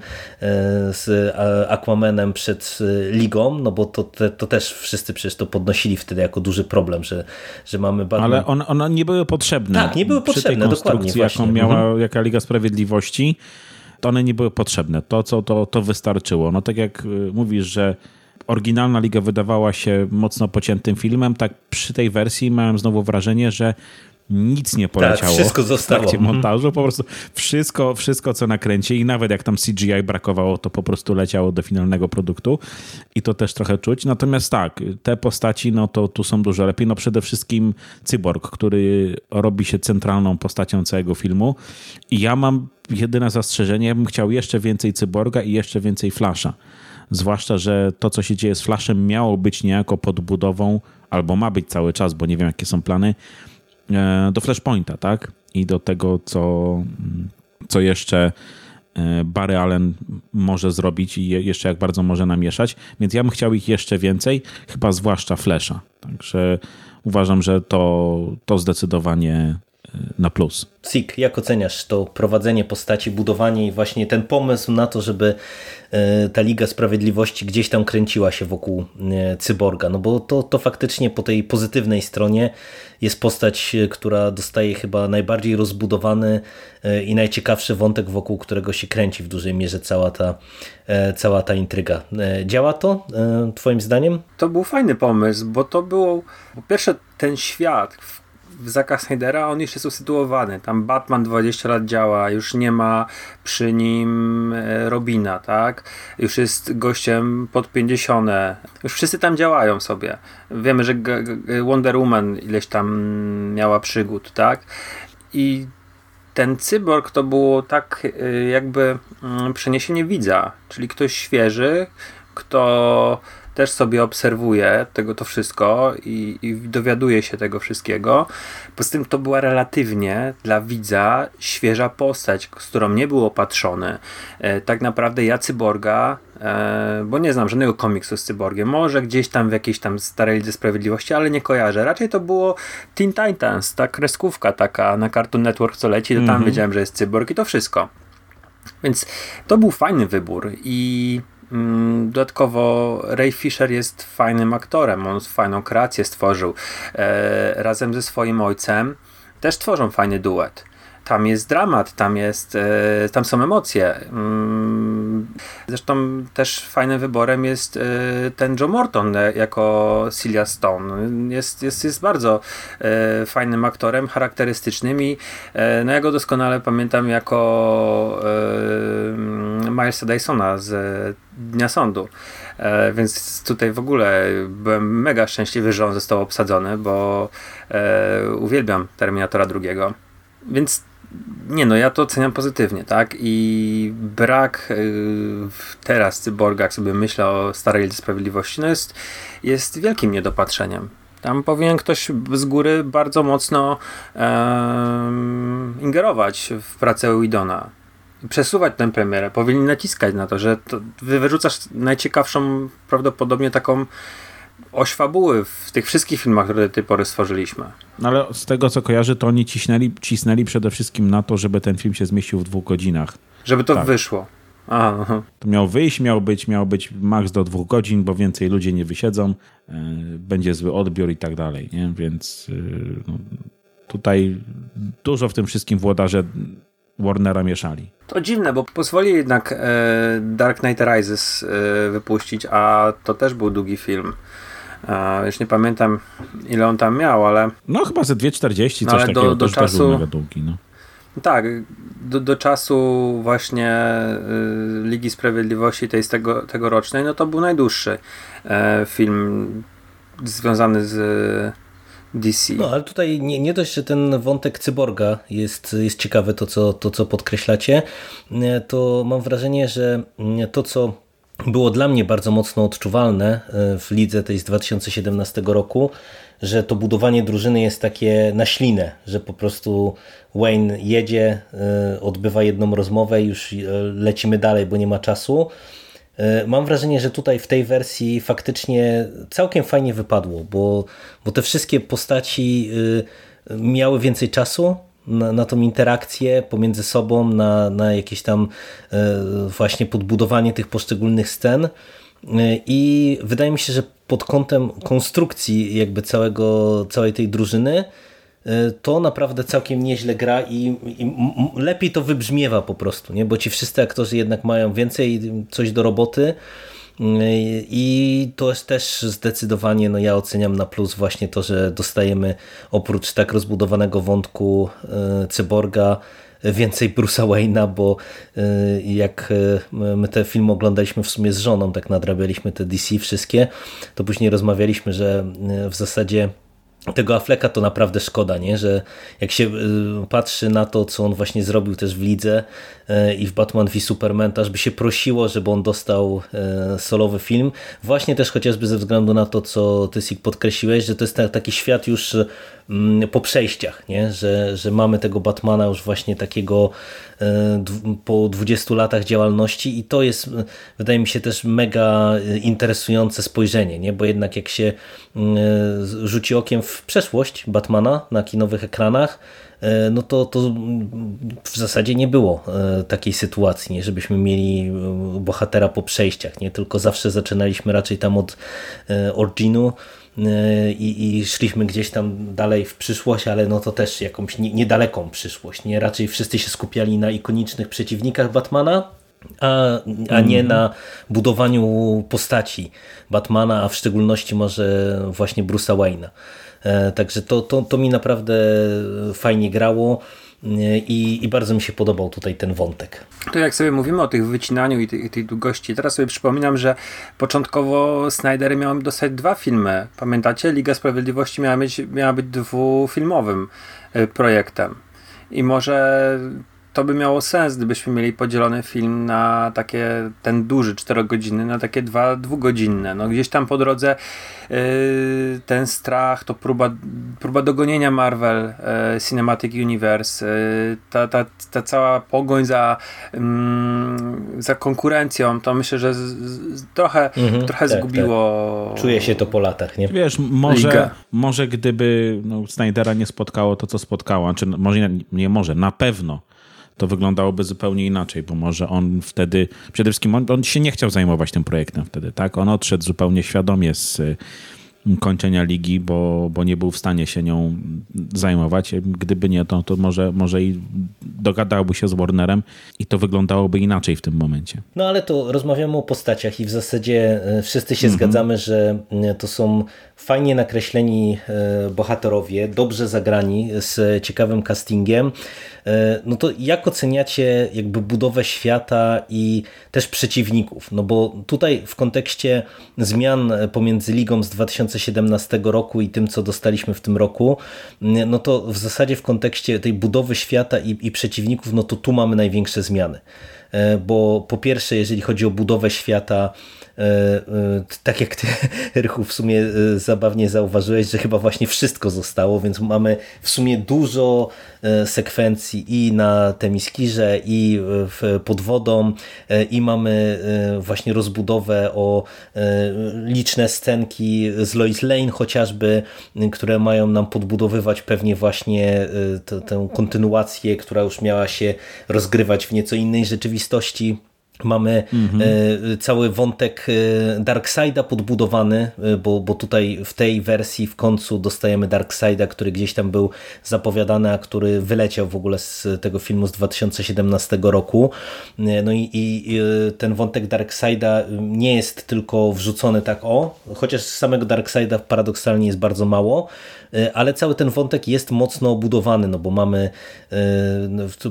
z Aquamanem przed Ligą, no bo to, to, to też wszyscy przecież to podnosili wtedy jako duży problem, że, że mamy Batman. Ale one, one nie były potrzebne. Tak, nie były potrzebne, dokładnie. jaką miała mhm. jaka Liga Sprawiedliwości, to one nie były potrzebne. To, co to, to wystarczyło. No tak jak y, mówisz, że oryginalna liga wydawała się mocno pociętym filmem, tak przy tej wersji miałem znowu wrażenie, że nic nie poleciało. Tak, wszystko zostało. W trakcie mhm. montażu, po prostu wszystko, wszystko co nakręci i nawet jak tam CGI brakowało, to po prostu leciało do finalnego produktu i to też trochę czuć. Natomiast tak, te postaci, no to tu są dużo lepiej. No przede wszystkim Cyborg, który robi się centralną postacią całego filmu i ja mam jedyne zastrzeżenie, ja bym chciał jeszcze więcej Cyborga i jeszcze więcej Flasha. Zwłaszcza, że to, co się dzieje z Flashem, miało być niejako podbudową, albo ma być cały czas, bo nie wiem, jakie są plany, e, do Flashpointa, tak? I do tego, co, co jeszcze e, Barry Allen może zrobić i jeszcze jak bardzo może namieszać. Więc ja bym chciał ich jeszcze więcej, chyba zwłaszcza Flasha. Także uważam, że to, to zdecydowanie na plus. Sik, jak oceniasz to prowadzenie postaci, budowanie i właśnie ten pomysł na to, żeby e, ta Liga Sprawiedliwości gdzieś tam kręciła się wokół e, Cyborga? No bo to, to faktycznie po tej pozytywnej stronie jest postać, e, która dostaje chyba najbardziej rozbudowany i najciekawszy wątek, wokół którego się kręci w dużej mierze cała ta, cała ta intryga. Działa to twoim zdaniem? To był fajny pomysł, bo to było po pierwsze ten świat, w w Zaka Snydera on już jest usytuowany. Tam Batman 20 lat działa, już nie ma przy nim e, Robina, tak? Już jest gościem pod 50. Już wszyscy tam działają sobie. Wiemy, że Wonder Woman ileś tam miała przygód, tak? I ten cyborg to było tak e, jakby mm, przeniesienie widza, czyli ktoś świeży, kto też sobie obserwuje tego to wszystko i, i dowiaduje się tego wszystkiego. Poza tym to była relatywnie dla widza świeża postać, z którą nie był opatrzony. E, tak naprawdę ja Cyborga, e, bo nie znam żadnego komiksu z Cyborgiem, może gdzieś tam w jakiejś tam starej Lidze Sprawiedliwości, ale nie kojarzę. Raczej to było Teen Titans, ta kreskówka taka na Cartoon Network co leci, to tam mm -hmm. wiedziałem, że jest Cyborg i to wszystko. Więc to był fajny wybór i dodatkowo Ray Fisher jest fajnym aktorem, on fajną kreację stworzył. E, razem ze swoim ojcem też tworzą fajny duet tam jest dramat, tam, jest, e, tam są emocje. Mm, zresztą też fajnym wyborem jest e, ten Joe Morton e, jako Celia Stone. Jest, jest, jest bardzo fajnym aktorem, charakterystycznym i no ja go doskonale pamiętam jako Milesa Dysona z Dnia Sądu. Więc tutaj w ogóle byłem mega szczęśliwy, że on został obsadzony, bo uwielbiam Terminatora drugiego. Więc nie no, ja to oceniam pozytywnie, tak? I brak yy, teraz cyborga, jak sobie myślę o starej Lidze Sprawiedliwości, no jest, jest wielkim niedopatrzeniem. Tam powinien ktoś z góry bardzo mocno ingerować w pracę Widona. Przesuwać tę premierę. Powinni naciskać na to, że to wyrzucasz najciekawszą prawdopodobnie taką oś fabuły w tych wszystkich filmach, które do tej pory stworzyliśmy. No ale z tego co kojarzę, to oni cisnęli, cisnęli przede wszystkim na to, żeby ten film się zmieścił w dwóch godzinach. Żeby to tak. wyszło. Aha. To miał wyjść, miał być, miał być maks do dwóch godzin, bo więcej ludzie nie wysiedzą, yy, będzie zły odbiór i tak dalej, nie? Więc yy, no, tutaj dużo w tym wszystkim włodarze Warnera mieszali. To dziwne, bo pozwoli jednak e, Dark Knight Rises e, wypuścić, a to też był długi film. E, już nie pamiętam ile on tam miał, ale... No chyba ze 2,40 no, coś takiego, do, do czasu... no. Tak, do, do czasu właśnie y, Ligi Sprawiedliwości tej z tego, tegorocznej, no to był najdłuższy e, film związany z DC. No, ale tutaj nie, nie dość, że ten wątek cyborga jest, jest ciekawe, to co, to co podkreślacie, e, to mam wrażenie, że mm, to co było dla mnie bardzo mocno odczuwalne e, w lidze tej z 2017 roku, że to budowanie drużyny jest takie na ślinę, że po prostu Wayne jedzie, e, odbywa jedną rozmowę już lecimy dalej, bo nie ma czasu. E, mam wrażenie, że tutaj w tej wersji faktycznie całkiem fajnie wypadło, bo, bo te wszystkie postaci miały więcej czasu na, na tą interakcję pomiędzy sobą, na, na jakieś tam e, właśnie podbudowanie tych poszczególnych scen. E, I wydaje mi się, że pod kątem konstrukcji jakby całego, całej tej drużyny E, to naprawdę całkiem nieźle gra i, i lepiej to wybrzmiewa po prostu, nie? bo ci wszyscy aktorzy jednak mają więcej coś do roboty i to jest też zdecydowanie, no ja oceniam na plus właśnie to, że dostajemy oprócz tak rozbudowanego wątku e, Cyborga więcej Bruce'a Wayne'a, bo e, jak my te filmy oglądaliśmy w sumie z żoną, tak nadrabialiśmy te DC wszystkie, to później rozmawialiśmy, że w zasadzie tego Affleka to naprawdę szkoda, nie? że jak się y, patrzy na to, co on właśnie zrobił też w lidze y, i w Batman v Superman, aż by się prosiło, żeby on dostał y, solowy film. Właśnie też chociażby ze względu na to, co ty Sik podkreśliłeś, że to jest taki świat już mm, po przejściach, nie? Że, że mamy tego Batmana już właśnie takiego po 20 latach działalności i to jest wydaje mi się też mega interesujące spojrzenie, nie? bo jednak jak się rzuci okiem w przeszłość Batmana na kinowych ekranach, e, no to, to w zasadzie nie było e, takiej sytuacji, nie? żebyśmy mieli e, bohatera po przejściach, nie? tylko zawsze zaczynaliśmy raczej tam od originu i, i szliśmy gdzieś tam dalej w przyszłość, ale no to też jakąś niedaleką przyszłość. Nie? Raczej wszyscy się skupiali na ikonicznych przeciwnikach Batmana, a, a nie mhm. na budowaniu postaci Batmana, a w szczególności może właśnie Bruce'a Wayne'a. E, także to, to, to mi naprawdę fajnie grało. I, I, bardzo mi się podobał tutaj ten wątek. To jak sobie mówimy o tych wycinaniu i tej, tej długości, teraz sobie przypominam, że początkowo Snyder miał dostać dwa filmy. Pamiętacie? Liga Sprawiedliwości miała być, miała być dwufilmowym e, projektem. I może to by miało sens, gdybyśmy mieli podzielony film na takie, ten duży, czterogodzinny, na takie dwa dwugodzinne. No gdzieś tam po drodze yy, ten strach, to próba, próba dogonienia Marvel yy, Cinematic Universe, yy, ta, ta, ta cała pogoń za, za konkurencją, to myślę, że z, z, trochę, mhm, trochę tak, zgubiło. Tak. Czuje się to po latach, nie? Wiesz, może, może gdyby no, Snydera nie spotkało to, co spotkało, czy może nie, nie może, na pewno to wyglądałoby zupełnie inaczej, bo może on wtedy, przede wszystkim on, on się nie chciał zajmować tym projektem wtedy, tak? On odszedł zupełnie świadomie z kończenia ligi, bo, bo nie był w stanie się nią zajmować. Gdyby nie, to, to może, może i dogadałby się z Warnerem i to wyglądałoby inaczej w tym momencie. No ale to rozmawiamy o postaciach i w zasadzie e, wszyscy się mhm. zgadzamy, że e, to są fajnie nakreśleni e, bohaterowie, dobrze zagrani, z ciekawym castingiem. No to jak oceniacie jakby budowę świata i też przeciwników? No bo tutaj w kontekście zmian pomiędzy Ligą z 2017 roku i tym, co dostaliśmy w tym roku, no to w zasadzie w kontekście tej budowy świata i, i przeciwników, no to tu mamy największe zmiany. E, bo po pierwsze, jeżeli chodzi o budowę świata, tak jak ty, (laughs) Rychu, w sumie e, zabawnie zauważyłeś, że chyba właśnie wszystko zostało, więc mamy w sumie dużo sekwencji i na Temiskirze, i pod wodą, i mamy właśnie rozbudowę o liczne scenki z Lois Lane chociażby, które mają nam podbudowywać pewnie właśnie tę kontynuację, która już miała się rozgrywać w nieco innej rzeczywistości. Mamy mhm. cały wątek e, Darkseida podbudowany, e, bo, bo tutaj w tej wersji w końcu dostajemy Darkseida, który gdzieś tam był zapowiadany, a który wyleciał w ogóle z tego filmu z 2017 roku. No i, i ten wątek Darkseida nie jest tylko wrzucony tak o, chociaż samego Darkseida paradoksalnie jest bardzo mało, ale cały ten wątek jest mocno obudowany, no bo mamy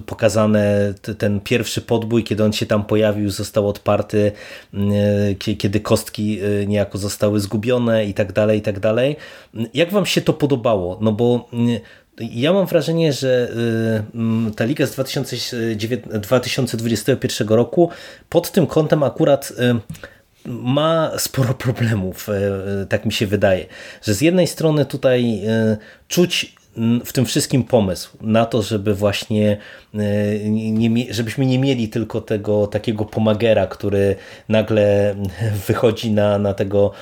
pokazane ten pierwszy podbój, kiedy on się tam pojawił, pojawił, został odparty, e, kiedy kostki e, niejako zostały zgubione i tak dalej, i tak dalej. Jak wam się to podobało? No bo ja mam wrażenie, że e, ta liga z 2021 roku pod tym kątem akurat ma sporo problemów, tak mi się wydaje. Że z jednej strony tutaj czuć w tym wszystkim pomysł na to, żeby właśnie e, nie, żebyśmy nie mieli tylko tego takiego pomagera, który nagle (laughs) wychodzi na, na tego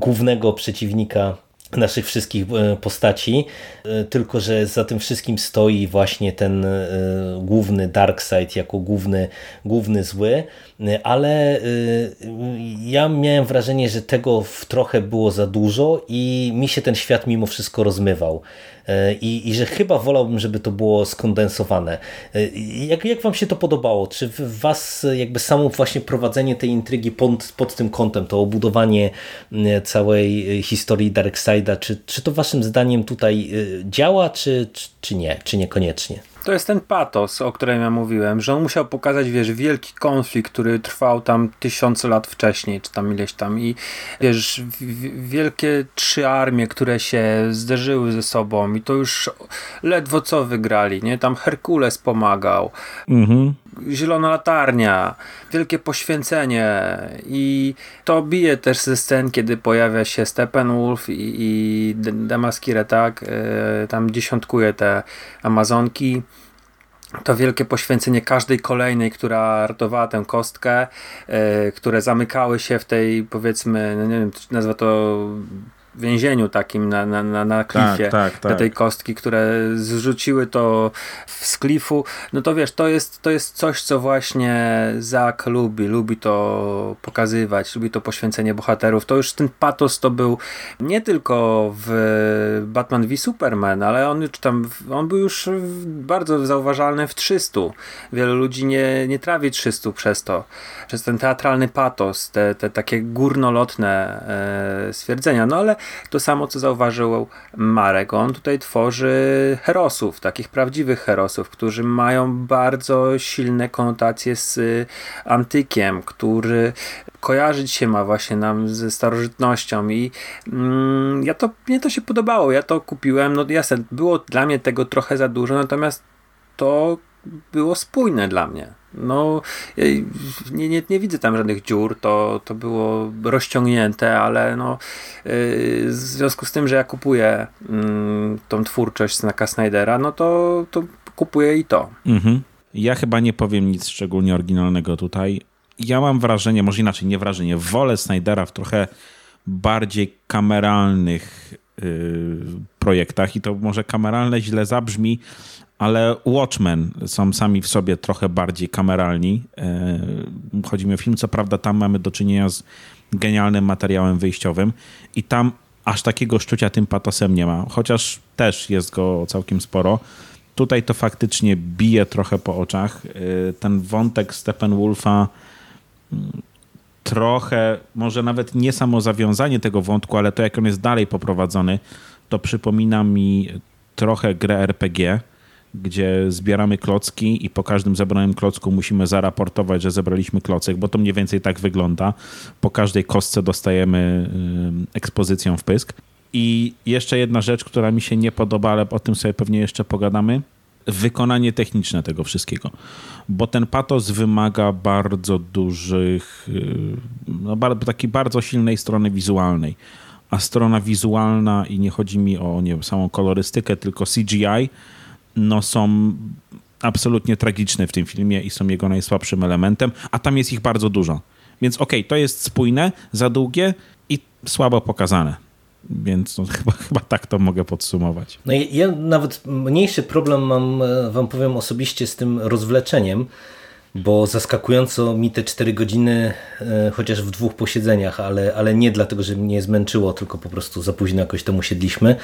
głównego przeciwnika naszych wszystkich e, postaci, e, tylko że za tym wszystkim stoi właśnie ten główny Darkseid jako główny, główny zły, ale ja miałem wrażenie, że tego trochę było za dużo i mi się ten świat mimo wszystko rozmywał. E, i, i że chyba wolałbym, żeby to było skondensowane. E, jak, jak wam się to podobało? Czy w was jakby samo właśnie prowadzenie tej intrygi pod, pod tym kątem, to obudowanie całej historii Darkseida, czy, czy to waszym zdaniem tutaj e, działa, czy, czy, czy nie, czy niekoniecznie? To jest ten patos, o którym ja mówiłem, że on musiał pokazać, wiesz, wielki konflikt, który trwał tam tysiące lat wcześniej, czy tam ileś tam i wiesz, wielkie trzy armie, które się zderzyły ze sobą i to już ledwo co wygrali, nie? Tam Herkules pomagał. Mhm. Zielona latarnia, wielkie poświęcenie i to bije też ze scen, kiedy pojawia się Steppenwolf i, i Demaskire, tak? Yy, tam dziesiątkuje te Amazonki to wielkie poświęcenie każdej kolejnej, która ratowała tę kostkę, yy, które zamykały się w tej powiedzmy, no nie wiem, nazwa to więzieniu takim na, na, na, na klifie tak, tak, tak. tej kostki, które zrzuciły to z klifu, no to wiesz, to jest, to jest coś, co właśnie Zak lubi, lubi to pokazywać, lubi to poświęcenie bohaterów. To już ten patos to był nie tylko w Batman v Superman, ale on już tam, on był już bardzo zauważalny w 300. Wielu ludzi nie, nie trawi 300 przez to, przez ten teatralny patos, te, te takie górnolotne e, stwierdzenia, no ale to samo, co zauważył Marek. On tutaj tworzy herosów, takich prawdziwych herosów, którzy mają bardzo silne konotacje z antykiem, który kojarzyć się ma właśnie nam ze starożytnością i mm, ja to, mnie to się podobało, ja to kupiłem, no jasne, było dla mnie tego trochę za dużo, natomiast to było spójne dla mnie. No, nie, nie, nie widzę tam żadnych dziur, to, to było rozciągnięte, ale no, yy, w związku z tym, że ja kupuję yy, tą twórczość Snaka Snydera, no to, to kupuję i to. Mhm. Ja chyba nie powiem nic szczególnie oryginalnego tutaj. Ja mam wrażenie, może inaczej, nie wrażenie, wolę Snydera w trochę bardziej kameralnych yy, projektach i to może kameralne źle zabrzmi, ale Watchmen są sami w sobie trochę bardziej kameralni. E, chodzi mi o film, co prawda tam mamy do czynienia z genialnym materiałem wyjściowym i tam aż takiego szczucia tym patosem nie ma, chociaż też jest go całkiem sporo. tutaj to faktycznie bije trochę po oczach. Y, ten wątek Steppenwolfa mm, trochę, może nawet nie samo zawiązanie tego wątku, ale to jak on jest dalej poprowadzony, to przypomina mi trochę grę RPG, gdzie zbieramy klocki i po każdym zebranym klocku musimy zaraportować, że zebraliśmy klocek, bo to mniej więcej tak wygląda. Po każdej kostce dostajemy ekspozycją w pysk. I jeszcze jedna rzecz, która mi się nie podoba, ale o tym sobie pewnie jeszcze pogadamy. Wykonanie techniczne tego wszystkiego, bo ten patos wymaga bardzo dużych, no, takiej bardzo silnej strony wizualnej. A strona wizualna, i nie chodzi mi o nie wiem, samą kolorystykę, tylko CGI, no są absolutnie tragiczne w tym filmie i są jego najsłabszym elementem, a tam jest ich bardzo dużo. Więc okej, okay, to jest spójne, za długie i słabo pokazane. Więc no, (laughs) chyba, chyba tak to mogę podsumować. No ja nawet mniejszy problem mam, e, wam powiem osobiście, z tym rozwleczeniem, bo zaskakująco mi te 4 godziny, e, chociaż w dwóch posiedzeniach, ale, ale nie dlatego, że mnie zmęczyło, tylko po prostu za późno jakoś temu siedliśmy,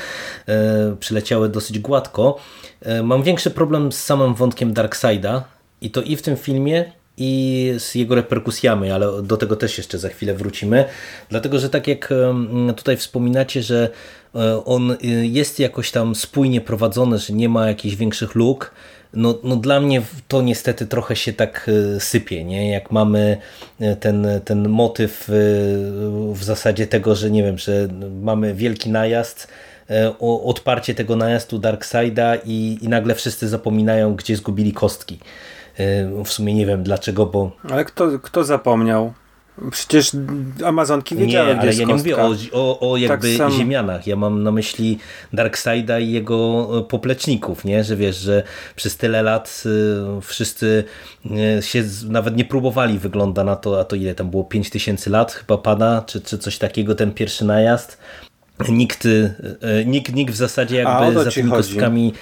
e, przyleciały dosyć gładko. Mam większy problem z samym wątkiem Darkseida i to i w tym filmie, i z jego reperkusjami, ale do tego też jeszcze za chwilę wrócimy. Dlatego, że tak jak tutaj wspominacie, że e, on jest jakoś tam spójnie prowadzony, że nie ma jakichś większych luk, no, no dla mnie to niestety trochę się tak e, sypie, nie? Jak mamy e, ten, ten motyw w zasadzie tego, że nie wiem, że mamy wielki najazd, odparcie tego najazdu Darkseida i, i nagle wszyscy zapominają, gdzie zgubili kostki. W sumie nie wiem dlaczego, bo... Ale kto, kto zapomniał? Przecież Amazonki wiedziały, Nie, ale ja nie mówię o, o, o jakby tak ziemianach. Ja mam na myśli Darkseida i jego e, popleczników, nie? Że wiesz, że przez tyle lat e, wszyscy e, się nawet nie próbowali, wygląda na to, a to ile tam było, 5000 lat chyba pada, czy, czy coś takiego, ten pierwszy najazd nikt, nikt, nikt w zasadzie jakby za tymi kostkami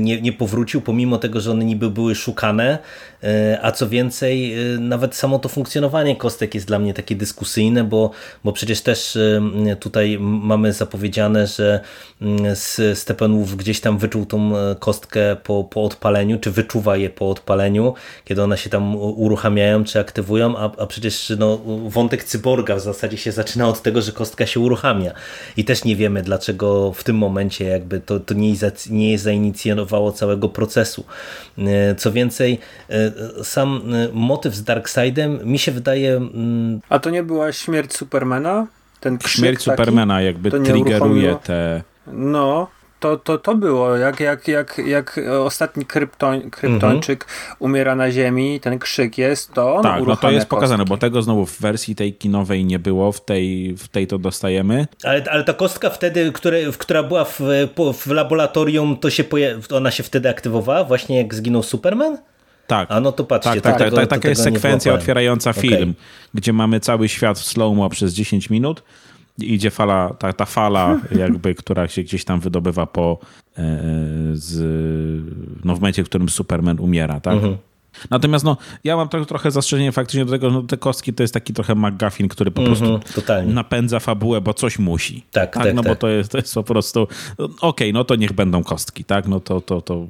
nie, nie powrócił, pomimo tego, że one niby były szukane, E, a co więcej, e, nawet samo to funkcjonowanie kostek jest dla mnie takie dyskusyjne, bo, bo przecież też e, tutaj mamy zapowiedziane, że Steppenwolf gdzieś tam wyczuł tą kostkę po, po odpaleniu, czy wyczuwa je po odpaleniu, kiedy one się tam uruchamiają, czy aktywują, a, a przecież no, wątek cyborga w zasadzie się zaczyna od tego, że kostka się uruchamia. I też nie wiemy, dlaczego w tym momencie jakby to, to nie, nie zainicjowało całego procesu. Co więcej, sam y, motyw z Darkseidem mi się wydaje... Mm, A to nie była śmierć Supermana? Ten śmierć taki? Supermana jakby triggeruje te... No, to, to, to było, jak, jak, jak, jak ostatni kryptoń, kryptończyk mhm. umiera na ziemi, ten krzyk jest, to on Tak, no to jest kostki. pokazane, bo tego znowu w wersji tej kinowej nie było, w tej, w tej to dostajemy. Ale, ale ta kostka wtedy, które, która była w, w laboratorium, to się ona się wtedy aktywowała, właśnie jak zginął Superman? Tak. A no to patrzcie. Tak, tak, tak, tak taka jest sekwencja otwierająca okay. film, gdzie mamy cały świat w slow-mo przez 10 minut idzie fala, ta, ta fala (laughs) jakby, która się gdzieś tam wydobywa po e, z, no w momencie, w którym Superman umiera, tak? Mhm. Natomiast no, ja mam trochę, trochę zastrzeżenie faktycznie do tego, że no, te kostki to jest taki trochę McGuffin, który po prostu mm -hmm, napędza fabułę, bo coś musi. Tak, tak, tak no tak. bo to jest, to jest po prostu okej, okay, no to niech będą kostki, tak? No to, to, to,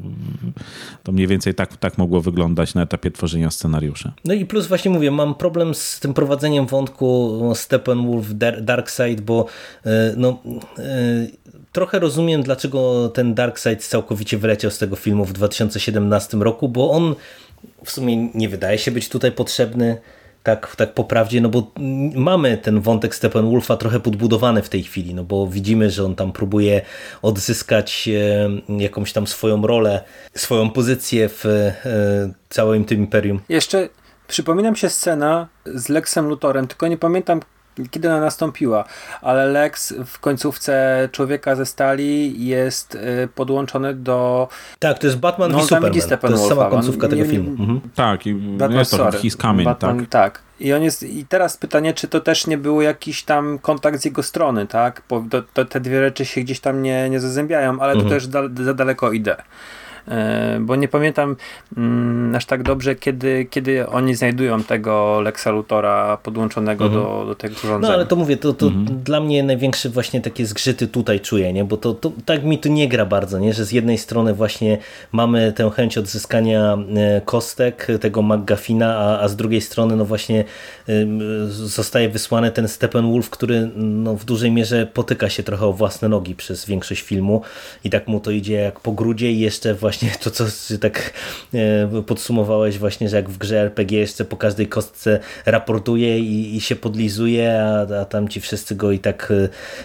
to mniej więcej tak, tak mogło wyglądać na etapie tworzenia scenariusza. No i plus właśnie mówię, mam problem z tym prowadzeniem wątku Steppenwolf Darkseid, bo e, no e, trochę rozumiem, dlaczego ten Darkseid całkowicie wyleciał z tego filmu w 2017 roku, bo on w sumie nie wydaje się być tutaj potrzebny tak, tak po prawdzie, no bo mamy ten wątek Steppenwolfa trochę podbudowany w tej chwili, no bo widzimy, że on tam próbuje odzyskać jakąś tam swoją rolę, swoją pozycję w e, całym tym imperium. Jeszcze przypominam się scena z Lexem Lutorem, tylko nie pamiętam kiedy ona nastąpiła, ale Lex w końcówce Człowieka ze Stali jest y, podłączony do... Tak, to jest Batman no, v Superman, to jest sama końcówka tego filmu. Mhm. Tak, i Batman, jest to sorry, He's Coming, Batman, tak. tak. I on jest, i teraz pytanie, czy to też nie był jakiś tam kontakt z jego strony, tak? Bo to, to te dwie rzeczy się gdzieś tam nie, nie zazębiają, ale mhm. to też da, za daleko idę. E, bo nie pamiętam mm, aż tak dobrze, kiedy, kiedy oni znajdują tego Lexa Lutora podłączonego mhm. do, do tego urządzenia. No ale to mówię, to, to mhm. dla mnie największe właśnie takie zgrzyty tutaj czuję, nie? bo to, to tak mi tu nie gra bardzo, nie? że z jednej strony właśnie mamy tę chęć odzyskania e, kostek, tego McGuffina, a, a z drugiej strony no właśnie zostaje wysłany ten Steppenwolf, który no w dużej mierze potyka się trochę o własne nogi przez większość filmu i tak mu to idzie jak po grudzie i jeszcze właśnie to, co tak e, podsumowałeś właśnie, że jak w grze RPG jeszcze po każdej kostce raportuje i, i się podlizuje, a, a tam ci wszyscy go i tak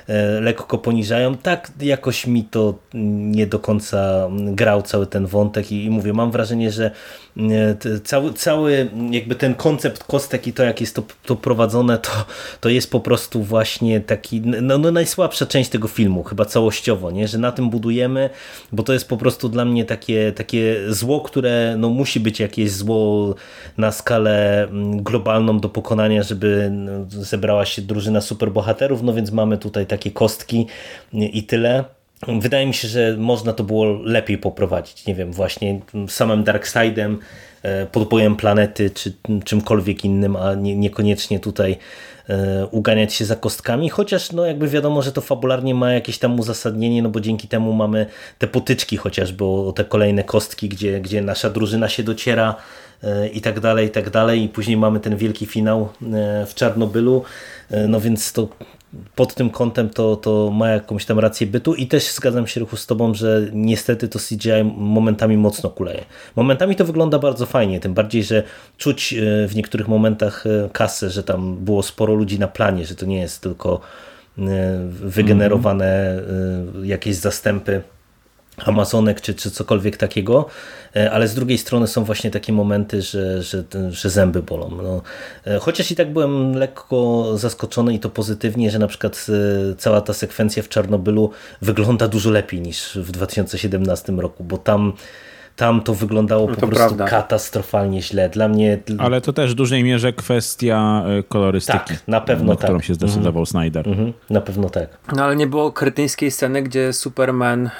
e, lekko poniżają. Tak jakoś mi to nie do końca grał cały ten wątek i, i mówię, mam wrażenie, że e, cały, cały jakby ten koncept kostek i to jak jest to, to prowadzone, to, to jest po prostu właśnie taki no, no najsłabsza część tego filmu, chyba całościowo, nie? że na tym budujemy, bo to jest po prostu dla mnie takie, takie zło, które no, musi być jakieś zło na skalę mm, globalną do pokonania, żeby no, zebrała się drużyna superbohaterów, no więc mamy tutaj takie kostki i tyle. Wydaje mi się, że można to było lepiej poprowadzić. Nie wiem, właśnie samym Darkseidem, e, podbojem planety, czy czymkolwiek innym, a nie, niekoniecznie tutaj e, uganiać się za kostkami, chociaż no jakby wiadomo, że to fabularnie ma jakieś tam uzasadnienie, no bo dzięki temu mamy te potyczki chociażby o te kolejne kostki, gdzie, gdzie nasza drużyna się dociera e, i tak dalej, i tak dalej. I później mamy ten wielki finał w Czarnobylu, no więc to pod tym kątem to, to ma jakąś tam rację bytu i też zgadzam się ruchu z tobą, że niestety to CGI momentami mocno kuleje. Momentami to wygląda bardzo fajnie, tym bardziej, że czuć e, w niektórych momentach e, kasę, że tam było sporo ludzi na planie, że to nie jest tylko e, wygenerowane jakieś zastępy Amazonek czy, czy cokolwiek takiego, e, ale z drugiej strony są właśnie takie momenty, że, że, że zęby bolą. No, e, chociaż i tak byłem lekko zaskoczony i to pozytywnie, że na przykład e, cała ta sekwencja w Czarnobylu wygląda dużo lepiej niż w 2017 roku, bo tam tam to wyglądało no to po prostu prawda. katastrofalnie źle. Dla mnie... Ale to też w dużej mierze kwestia e, kolorystyki. Tak, na pewno na którą tak. się zdecydował mm. Snyder. -hmm. Na pewno tak. No ale nie było krytyńskiej sceny, gdzie Superman e,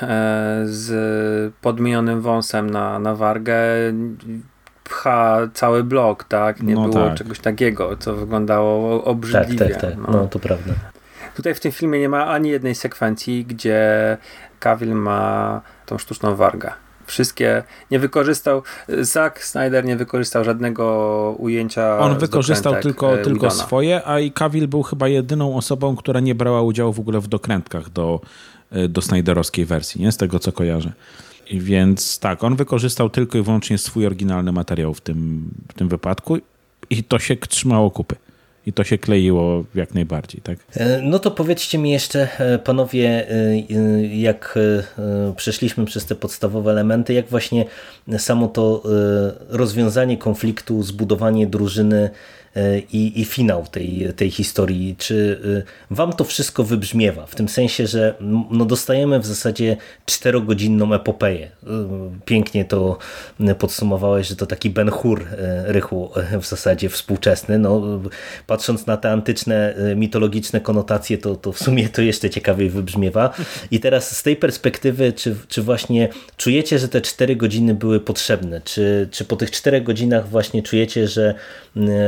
z podmienionym wąsem na, na wargę pcha cały blok, tak? Nie no było tak. czegoś takiego, co wyglądało obrzydliwie. Tak, tak, tak. No. no to prawda. Tutaj w tym filmie nie ma ani jednej sekwencji, gdzie Cavill ma tą sztuczną wargę wszystkie, nie wykorzystał, Zack Snyder nie wykorzystał żadnego ujęcia On wykorzystał tylko, e, tylko swoje, a i Cavill był chyba jedyną osobą, która nie brała udziału w ogóle w dokrętkach do, e, do Snyderowskiej wersji, nie? z tego co kojarzę. I więc tak, on wykorzystał tylko i wyłącznie swój oryginalny materiał w tym, w tym wypadku i to się trzymało kupy i to się kleiło jak najbardziej, tak? E, no to powiedzcie mi jeszcze, e, panowie, e, jak przeszliśmy przez te podstawowe elementy, jak właśnie samo to rozwiązanie konfliktu, zbudowanie drużyny i, i finał tej, tej historii. Czy y, wam to wszystko wybrzmiewa? W tym sensie, że no dostajemy w zasadzie czterogodzinną epopeję. Y, pięknie to podsumowałeś, że to taki Ben Hur y, Rychu w zasadzie współczesny. No, patrząc na te antyczne, mitologiczne konotacje, to, to w sumie to jeszcze ciekawiej wybrzmiewa. I teraz z tej perspektywy, czy, czy właśnie czujecie, że te cztery godziny były potrzebne? Czy, czy po tych czterech godzinach właśnie czujecie, że,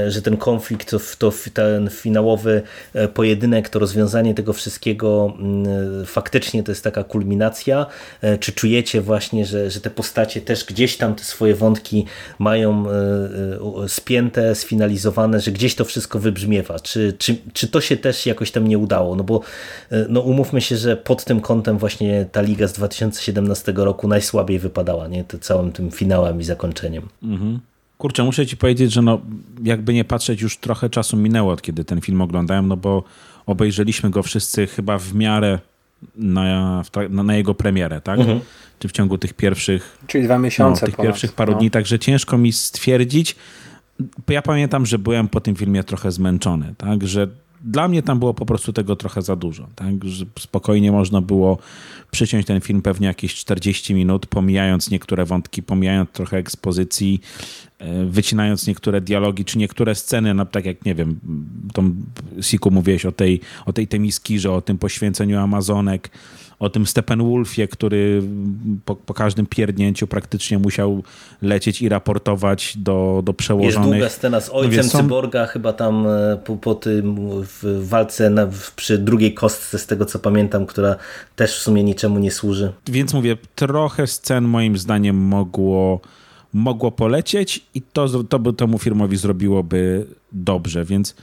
że ten ten konflikt, to, ten finałowy e, pojedynek, to rozwiązanie tego wszystkiego mm, faktycznie to jest taka kulminacja? E, czy czujecie właśnie, że, że te postacie też gdzieś tam te swoje wątki mają e, spięte, sfinalizowane, że gdzieś to wszystko wybrzmiewa? Czy, czy, czy to się też jakoś tam nie udało? No bo no umówmy się, że pod tym kątem właśnie ta liga z 2017 roku najsłabiej wypadała, nie? To całym tym finałem i zakończeniem. Mhm. Kurczę, muszę ci powiedzieć, że no, jakby nie patrzeć, już trochę czasu minęło od kiedy ten film oglądałem, no bo obejrzeliśmy go wszyscy chyba w miarę na, na, na jego premierę, tak? Mhm. Czy w ciągu tych pierwszych... Czyli dwa miesiące no, tych ponad, pierwszych paru no. dni, także ciężko mi stwierdzić. Ja pamiętam, że byłem po tym filmie trochę zmęczony, tak? Że dla mnie tam było po prostu tego trochę za dużo. Tak? Że spokojnie można było przyciąć ten film pewnie jakieś 40 minut, pomijając niektóre wątki, pomijając trochę ekspozycji, e, wycinając niektóre dialogi, czy niektóre sceny, no tak jak, nie wiem, tą Siku mówiłeś o tej, o tej Temiskirze, o tym poświęceniu Amazonek, o tym Steppenwolfie, który po, po, każdym pierdnięciu praktycznie musiał lecieć i raportować do, do przełożonych. Jest długa scena z ojcem no, są... cyborga, chyba tam e, po, po tym w walce na, przy drugiej kostce, z tego co pamiętam, która też w sumie niczemu nie służy. Więc mówię, trochę scen moim zdaniem mogło mogło polecieć i to, to by temu filmowi zrobiłoby dobrze, więc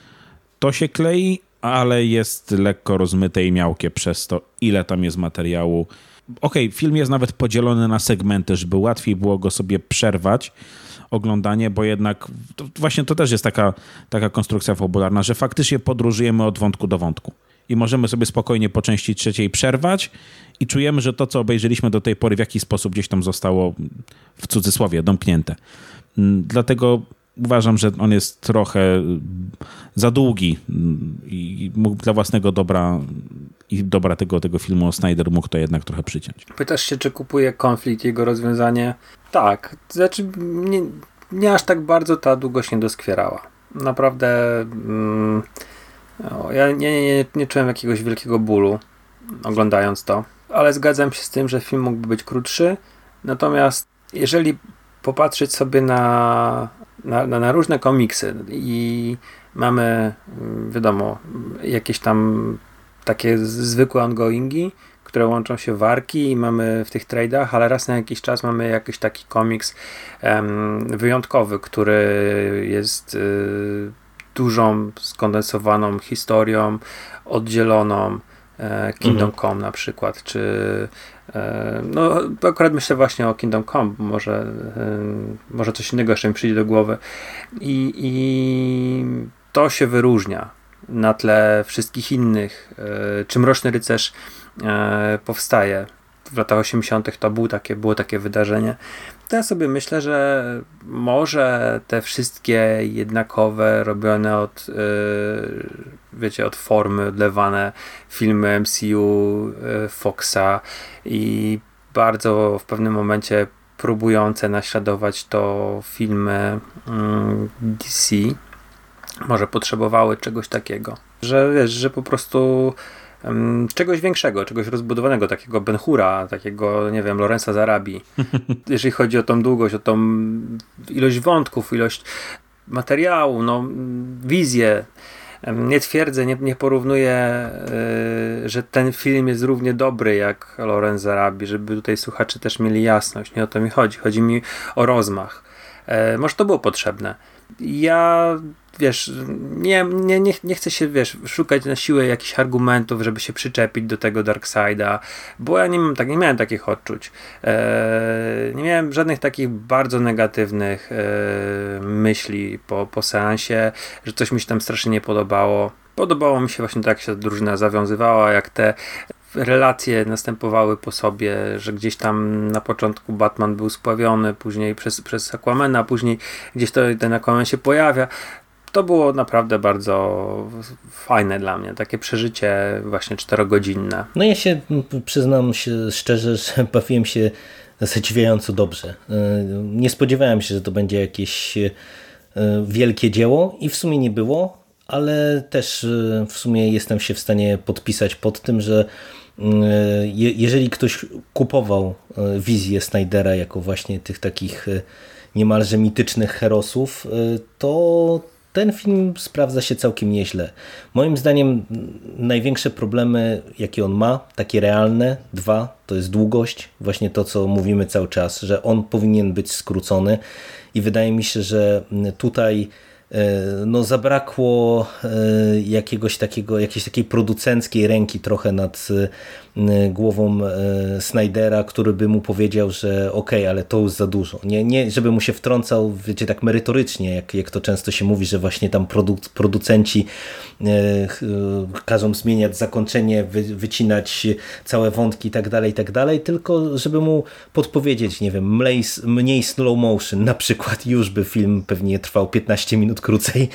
to się klei, ale jest lekko rozmyte i miałkie przez to, ile tam jest materiału. Okej, okay, film jest nawet podzielony na segmenty, żeby łatwiej było go sobie przerwać, oglądanie, bo jednak to, właśnie to też jest taka, taka konstrukcja fabularna, że faktycznie podróżujemy od wątku do wątku i możemy sobie spokojnie po części trzeciej przerwać i czujemy, że to, co obejrzeliśmy do tej pory, w jakiś sposób gdzieś tam zostało w cudzysłowie domknięte. Mm, dlatego uważam, że on jest trochę za długi i mógł dla własnego dobra i dobra tego, tego filmu Snyder mógł to jednak trochę przyciąć. Pytasz się, czy kupuje konflikt, jego rozwiązanie? Tak. Znaczy, nie, nie aż tak bardzo ta długość nie doskwierała. Naprawdę mm, ja nie, nie, nie czułem jakiegoś wielkiego bólu oglądając to, ale zgadzam się z tym, że film mógłby być krótszy. Natomiast jeżeli popatrzeć sobie na, na, na, różne komiksy i mamy, mm, wiadomo, jakieś tam takie zwykłe ongoingi, które łączą się w arki i mamy w tych trade'ach, ale raz na jakiś czas mamy jakiś taki komiks um, wyjątkowy, który jest y, dużą, skondensowaną historią, oddzieloną, e, Kingdom mhm. Come na przykład, czy no akurat myślę właśnie o Kingdom Come, może, e, może coś innego jeszcze mi przyjdzie do głowy i, i to się wyróżnia na tle wszystkich innych. Czy Mroczny Rycerz powstaje w latach 80. to był takie, było takie wydarzenie to ja sobie myślę, że może te wszystkie jednakowe, robione od, yy, wiecie, od formy, odlewane filmy MCU, yy, Foxa i bardzo w pewnym momencie próbujące naśladować to filmy yy, DC, może potrzebowały czegoś takiego, że wiesz, że po prostu czegoś większego, czegoś rozbudowanego, takiego Benhura, takiego, nie wiem, Lorenza Zarabi. (laughs) Jeżeli chodzi o tą długość, o tą ilość wątków, ilość materiału, no, wizję. Nie twierdzę, nie, nie porównuję, yy, że ten film jest równie dobry jak Lorenz Zarabi, żeby tutaj słuchacze też mieli jasność. Nie o to mi chodzi. Chodzi mi o rozmach. Yy, może to było potrzebne. Ja wiesz, nie, nie, nie, nie chcę się, wiesz, szukać na siłę jakichś argumentów, żeby się przyczepić do tego Darkseida, bo ja nie, mam, tak, nie miałem takich odczuć. E, nie miałem żadnych takich bardzo negatywnych e, myśli po, po seansie, że coś mi się tam strasznie nie podobało. Podobało mi się właśnie tak, jak się drużyna zawiązywała, jak te relacje następowały po sobie, że gdzieś tam na początku Batman był spławiony, później przez, przez Aquamana, później gdzieś to ten Aquaman się pojawia to było naprawdę bardzo fajne dla mnie, takie przeżycie właśnie czterogodzinne. No ja się przyznam się szczerze, (laughs) że bawiłem się zadziwiająco dobrze. E, nie spodziewałem się, że to będzie jakieś e, wielkie dzieło i w sumie nie było, ale też e, w sumie jestem się w stanie podpisać pod tym, że jeżeli ktoś kupował wizję Snydera jako właśnie tych takich niemalże mitycznych herosów, to ten film sprawdza się całkiem nieźle. Moim zdaniem największe problemy, jakie on ma, takie realne, dwa, to jest długość, właśnie to, co mówimy cały czas, że on powinien być skrócony i wydaje mi się, że tutaj E, no zabrakło e, jakiegoś takiego, jakiejś takiej producenckiej ręki trochę nad e, głową Snydera, który by mu powiedział, że okej, okay, ale to już za dużo. Nie, nie żeby mu się wtrącał, wiecie, tak merytorycznie, jak, jak to często się mówi, że właśnie tam produk producenci każą zmieniać zakończenie, wy, wycinać całe wątki i tak dalej, i tak dalej, tylko żeby mu podpowiedzieć, nie wiem, mniej, mniej slow motion na przykład, już by film pewnie trwał 15 minut krócej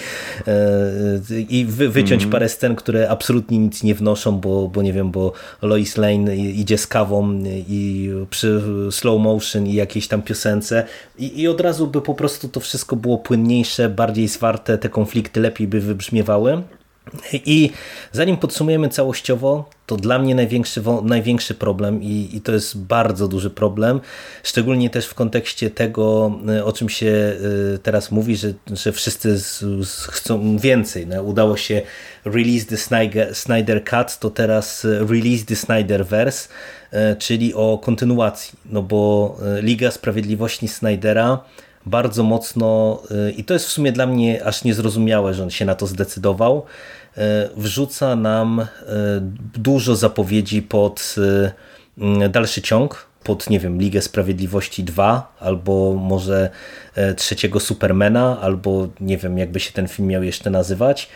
i wy, wyciąć mm. parę scen, które absolutnie nic nie wnoszą, bo, bo nie wiem, bo Lois Lane idzie z kawą i przy slow motion i jakiejś tam piosence i, i od razu by po prostu to wszystko było płynniejsze, bardziej zwarte, te konflikty lepiej by wybrzmiewały. I zanim podsumujemy całościowo, to dla mnie największy, największy problem i, i to jest bardzo duży problem, szczególnie też w kontekście tego, o czym się y, teraz mówi, że, że wszyscy z, z chcą więcej. No, udało się release the Snyder, Snyder Cut, to teraz release the Snyderverse, y, czyli o kontynuacji, no bo Liga Sprawiedliwości Snydera bardzo mocno, i to jest w sumie dla mnie aż niezrozumiałe, że on się na to zdecydował, E, wrzuca nam e, dużo zapowiedzi pod e, dalszy ciąg, pod, nie wiem, Ligę Sprawiedliwości 2, albo może trzeciego Supermana, albo nie wiem, jakby się ten film miał jeszcze nazywać.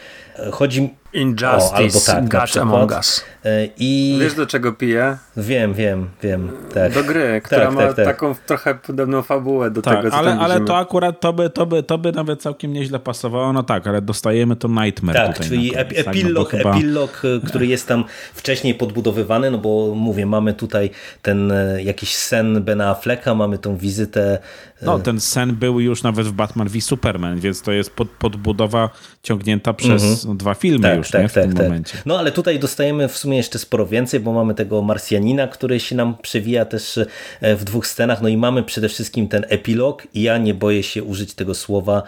Chodzi Injustice, o, albo tak, Among Us. E, I... Wiesz do czego piję? Wiem, wiem, wiem. Tak. Do gry, która tak, ma tak, tak. taką trochę podobną fabułę do tak, tego, co ale, tam ale to akurat to by, to, by, to by nawet całkiem nieźle pasowało. No tak, ale dostajemy to Nightmare tak, tutaj. Czyli koniec, tak, epilog, no chyba... epilog, e, który jest tam wcześniej podbudowywany, no bo mówię, mamy tutaj ten e, jakiś sen Bena Afflecka, mamy tą wizytę. No, ten sen był już nawet w Batman v Superman, więc to jest pod, podbudowa ciągnięta przez mhm. dwa filmy tak, już tak, nie, w tak, tym tak. momencie. No ale tutaj dostajemy w sumie jeszcze sporo więcej, bo mamy tego Marsjanina, który się nam przewija też e, w dwóch scenach, no i mamy przede wszystkim ten epilog i ja nie boję się użyć tego słowa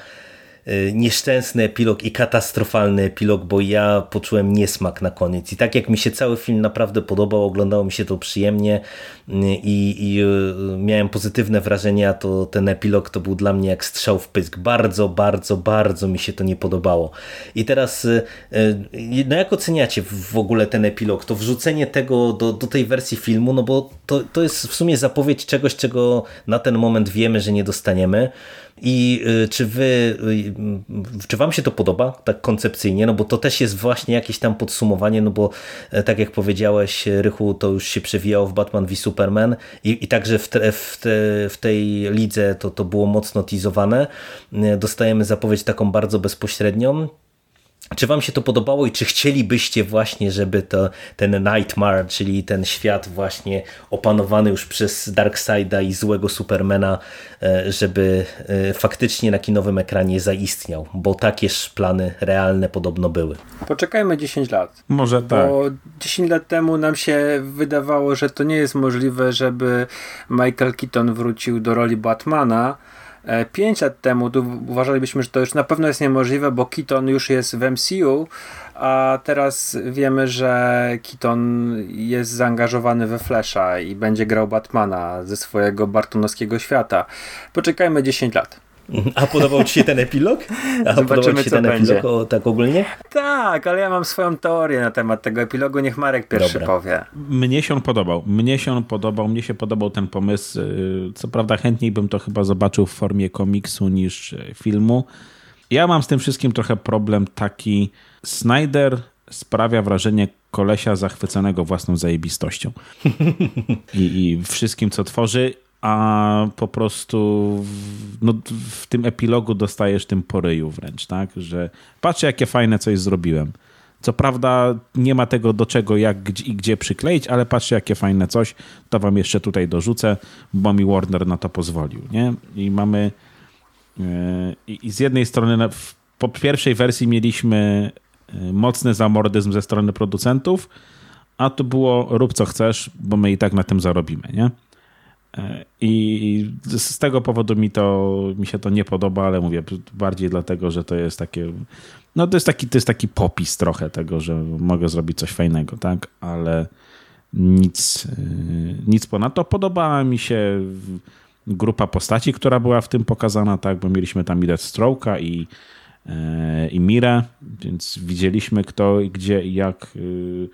nieszczęsny epilog i katastrofalny epilog, bo ja poczułem niesmak na koniec. I tak jak mi się cały film naprawdę podobał, oglądało mi się to przyjemnie y, i, i y, miałem pozytywne wrażenia, to ten epilog to był dla mnie jak strzał w pysk. Bardzo, bardzo, bardzo mi się to nie podobało. I teraz, no jak oceniacie w ogóle ten epilog? To wrzucenie tego do, do tej wersji filmu, no bo to, to jest w sumie zapowiedź czegoś, czego na ten moment wiemy, że nie dostaniemy. I y, czy wy, y, czy wam się to podoba tak koncepcyjnie, no bo to też jest właśnie jakieś tam podsumowanie, no bo e, tak jak powiedziałeś Rychu, to już się przewijało w Batman v Superman i, i także w, te, w, te, w tej lidze to, to było mocno teasowane. E, dostajemy zapowiedź taką bardzo bezpośrednią, czy wam się to podobało i czy chcielibyście właśnie, żeby to, ten Nightmare, czyli ten świat właśnie opanowany już przez Darkseida i złego Supermana, e, żeby e, faktycznie na kinowym ekranie zaistniał? Bo takież plany realne podobno były. Poczekajmy 10 lat. Może tak. Bo 10 lat temu nam się wydawało, że to nie jest możliwe, żeby Michael Keaton wrócił do roli Batmana, 5 e, lat temu tu uważalibyśmy, że to już na pewno jest niemożliwe, bo Keaton już jest w MCU, a teraz wiemy, że Keaton jest zaangażowany we Flasha i będzie grał Batmana ze swojego bartonowskiego świata. Poczekajmy 10 lat. A podobał Ci się ten epilog? A Zobaczymy, podobał Ci się ten będzie. epilog o, tak ogólnie? Tak, ale ja mam swoją teorię na temat tego epilogu. Niech Marek pierwszy Dobra. powie. Mnie się on podobał. Mnie się on podobał. Mnie się podobał ten pomysł. Y, co prawda chętniej bym to chyba zobaczył w formie komiksu niż y, filmu. Ja mam z tym wszystkim trochę problem taki. Snyder sprawia wrażenie kolesia zachwyconego własną zajebistością. (laughs) I, I wszystkim, co tworzy a po prostu w, no, w tym epilogu dostajesz tym poryju wręcz, tak? Że patrzcie, jakie fajne coś zrobiłem. Co prawda nie ma tego do czego, jak i gdzie przykleić, ale patrzcie, jakie fajne coś, to wam jeszcze tutaj dorzucę, bo mi Warner na to pozwolił, nie? I mamy yy, i z jednej strony w, po pierwszej wersji mieliśmy yy, mocny zamordyzm ze strony producentów, a to było rób co chcesz, bo my i tak na tym zarobimy, nie? I z tego powodu mi to mi się to nie podoba, ale mówię bardziej dlatego, że to jest takie. No to jest taki, to jest taki popis trochę tego, że mogę zrobić coś fajnego, tak? Ale nic, nic ponadto. Podobała mi się grupa postaci, która była w tym pokazana, tak? Bo mieliśmy tam i Deathstroke'a i, e, i Mirę, więc widzieliśmy kto, gdzie i jak y,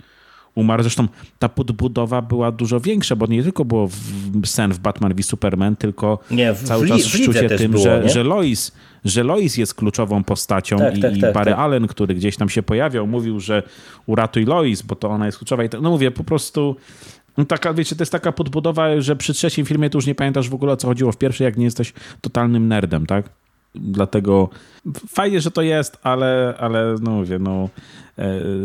umarł. Zresztą ta podbudowa była dużo większa, bo nie tylko było w, sen w Batman v Superman, tylko nie, w, cały czas szczucie tym, było, że, że, Lois, że Lois jest kluczową postacią tak, i, tak, tak, Barry tak. Allen, który gdzieś tam się pojawiał, mówił, że uratuj Lois, bo to ona jest kluczowa. I to, no mówię, po prostu no taka, wiecie, to jest taka podbudowa, że przy trzecim filmie to już nie pamiętasz w ogóle o co chodziło w pierwszej, jak nie jesteś totalnym nerdem, tak? Dlatego fajnie, że to jest, ale, ale no mówię, no,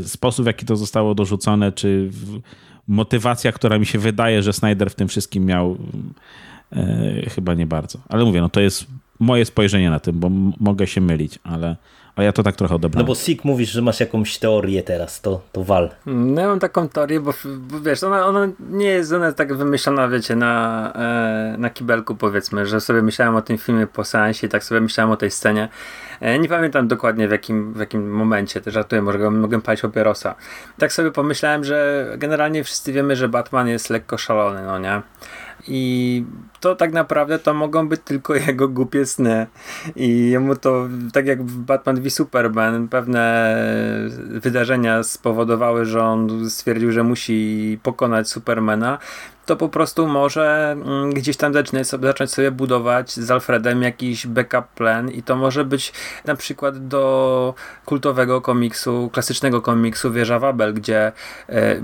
sposób, w jaki to zostało dorzucone, czy motywacja, która mi się wydaje, że Snyder w tym wszystkim miał, e, chyba nie bardzo. Ale mówię, no to jest moje spojrzenie na tym, bo mogę się mylić, ale, ale ja to tak trochę odebrałem. No bo Sik mówisz, że masz jakąś teorię teraz, to, to wal. No ja mam taką teorię, bo, bo wiesz, ona, ona nie jest ona tak wymyślona, wiecie, na, e, na kibelku powiedzmy, że sobie myślałem o tym filmie po seansie i tak sobie myślałem o tej scenie. E, nie pamiętam dokładnie w jakim, w jakim momencie, też żartuję, może mogę palić papierosa. Tak sobie pomyślałem, że generalnie wszyscy wiemy, że Batman jest lekko szalony, no nie? I to tak naprawdę to mogą być tylko (laughs) jego głupie sny. I jemu to, tak jak w Batman v Superman, pewne wydarzenia spowodowały, że on stwierdził, że musi pokonać Supermana to po prostu może mm, gdzieś tam zacząć sobie, zacząć sobie budować z Alfredem jakiś backup plan i to może być na przykład do kultowego komiksu, klasycznego komiksu Wieża Babel, gdzie e,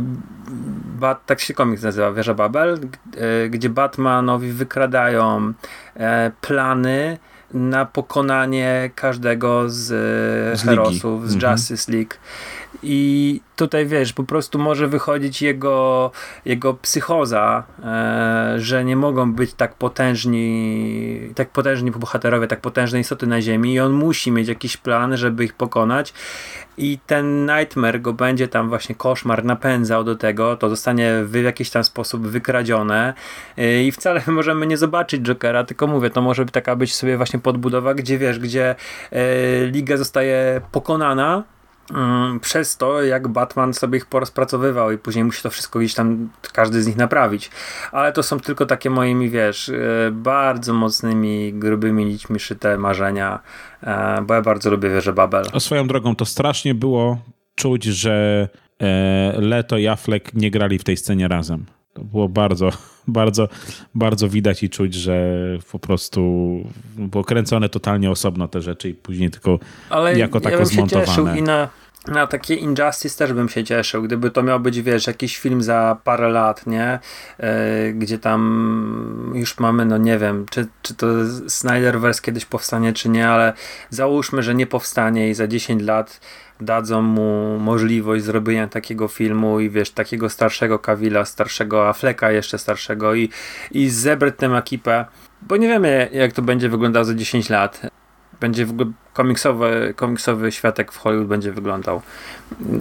bat, tak się komiks nazywa, Wieża Babel, e, gdzie Batmanowi wykradają e, plany na pokonanie każdego z, z herosów, z mhm. Justice League. I tutaj wiesz, po prostu może wychodzić jego, jego psychoza, e, że nie mogą być tak potężni, tak potężni bohaterowie, tak potężne istoty na Ziemi i on musi mieć jakiś plan, żeby ich pokonać. I ten Nightmare go będzie tam właśnie koszmar napędzał do tego, to zostanie w jakiś tam sposób wykradzione e, i wcale (laughs) możemy nie zobaczyć Jokera, tylko mówię, to może taka być sobie właśnie podbudowa, gdzie wiesz, gdzie e, Liga zostaje pokonana, przez to, jak Batman sobie ich porozpracowywał i później musi to wszystko gdzieś tam każdy z nich naprawić. Ale to są tylko takie moimi, wiesz, e, bardzo mocnymi, grubymi nićmi szyte marzenia, e, bo ja bardzo lubię wieżę Babel. A swoją drogą to strasznie było czuć, że e, Leto i Affleck nie grali w tej scenie razem. To było bardzo, (laughs) bardzo, bardzo widać i czuć, że po prostu było kręcone totalnie osobno te rzeczy i później tylko Ale jako tako ja bym zmontowane. Się cieszył i na, na takie Injustice też bym się cieszył, gdyby to miał być, wiesz, jakiś film za parę lat, nie? Yy, gdzie tam już mamy, no nie wiem, czy, czy to Snyderverse kiedyś powstanie, czy nie, ale załóżmy, że nie powstanie i za 10 lat dadzą mu możliwość zrobienia takiego filmu i wiesz, takiego starszego Kawila, starszego Affleka jeszcze starszego i, i zebrać tę ekipę, bo nie wiemy jak to będzie wyglądało za 10 lat. Będzie w ogóle komiksowy, komiksowy światek w Hollywood będzie wyglądał.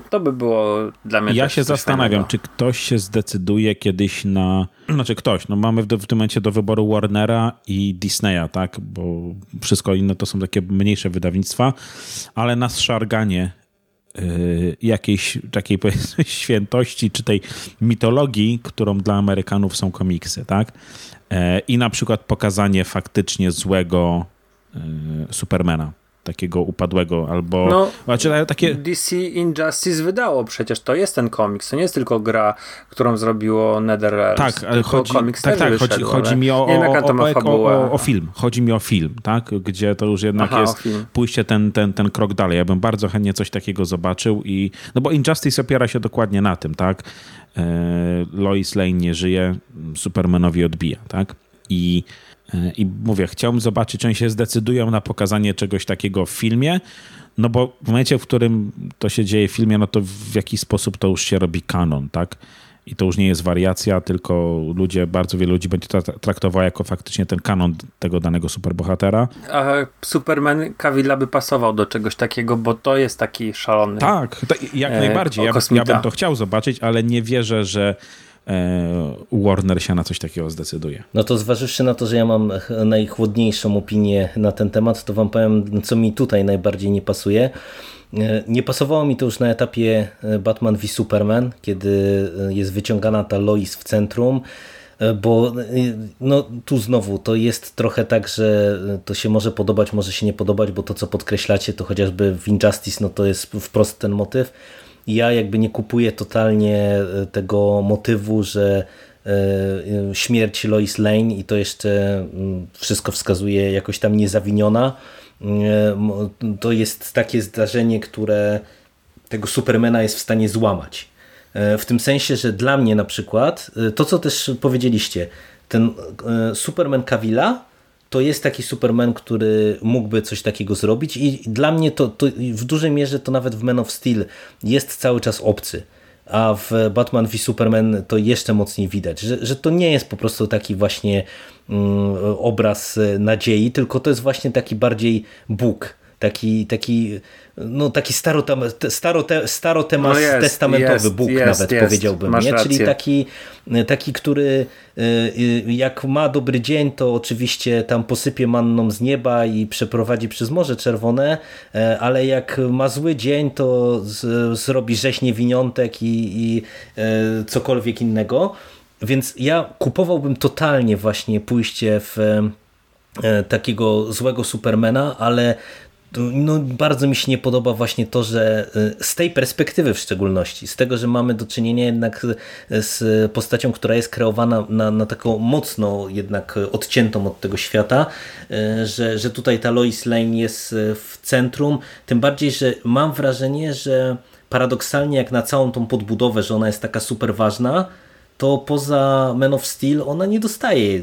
To by było dla mnie Ja się zastanawiam, fajnego. czy ktoś się zdecyduje kiedyś na... Znaczy ktoś, no mamy w, w tym momencie do wyboru Warnera i Disneya, tak? Bo wszystko inne to są takie mniejsze wydawnictwa, ale na szarganie Y, jakiejś takiej (laughs) powiedzmy świętości czy tej mitologii, którą dla Amerykanów są komiksy, tak? E, I na przykład pokazanie faktycznie złego Supermana takiego upadłego, albo no, znaczy, takie... DC Injustice wydało przecież, to jest ten komiks, to nie jest tylko gra, którą zrobiło NetherRealms. Tak, ale chodzi, komiks tak, tak, wyszedł, chodzi, chodzi mi o, wiem, o, o, o, film, chodzi mi o film, tak, gdzie to już jednak Aha, jest pójście ten, ten, ten krok dalej. Ja bym bardzo chętnie coś takiego zobaczył i, no bo Injustice opiera się dokładnie na tym, tak, e, Lois Lane nie żyje, Supermanowi odbija, tak, i i mówię, chciałbym zobaczyć, czy oni się zdecydują na pokazanie czegoś takiego w filmie, no bo w momencie, w którym to się dzieje w filmie, no to w jakiś sposób to już się robi kanon, tak? I to już nie jest wariacja, tylko ludzie, bardzo wielu ludzi będzie to traktowało jako faktycznie ten kanon tego danego superbohatera. A Superman Cavilla by pasował do czegoś takiego, bo to jest taki szalony. Tak, jak e, najbardziej. Ja, ja bym to chciał zobaczyć, ale nie wierzę, że Warner się na coś takiego zdecyduje. No to zważywszy na to, że ja mam najchłodniejszą opinię na ten temat, to wam powiem, co mi tutaj najbardziej nie pasuje. E, nie pasowało mi to już na etapie e, Batman v Superman, kiedy jest wyciągana ta Lois w centrum, bo no, tu znowu to jest trochę tak, że to się może podobać, może się nie podobać, bo to co podkreślacie to chociażby w Injustice no to jest wprost ten motyw, ja jakby nie kupuję totalnie e, tego motywu, że e, śmierć Lois Lane i to jeszcze mm, wszystko wskazuje jakoś tam niezawiniona. E, to jest takie zdarzenie, które tego Supermana jest w stanie złamać. W tym sensie, że dla mnie na przykład, to co też powiedzieliście, ten Superman Cavilla to jest taki Superman, który mógłby coś takiego zrobić i dla mnie to, to w dużej mierze to nawet w Man of Steel jest cały czas obcy. a w Batman v Superman to jeszcze mocniej widać, że, że to nie jest po prostu taki właśnie mm, obraz nadziei, tylko to jest właśnie taki bardziej Bóg, taki, taki, no, taki starotem, starote, starotemas no jest, Bóg jest, nawet jest, powiedziałbym, nie? czyli taki, taki, który y, y, jak ma dobry dzień, to oczywiście tam posypie manną z nieba i przeprowadzi przez Morze Czerwone, e, ale jak ma zły dzień, to z, zrobi rzeź niewiniątek i, i e, cokolwiek innego. Więc ja kupowałbym totalnie właśnie pójście w e, takiego złego Supermana, ale no, bardzo mi się nie podoba właśnie to, że y, z tej perspektywy w szczególności, z tego, że mamy do czynienia jednak z postacią, która jest kreowana na, na taką mocno jednak odciętą od tego świata, y, że, że tutaj ta Lois Lane jest y, w centrum, tym bardziej, że mam wrażenie, że paradoksalnie jak na całą tą podbudowę, że ona jest taka super ważna, to poza Man of Steel ona nie dostaje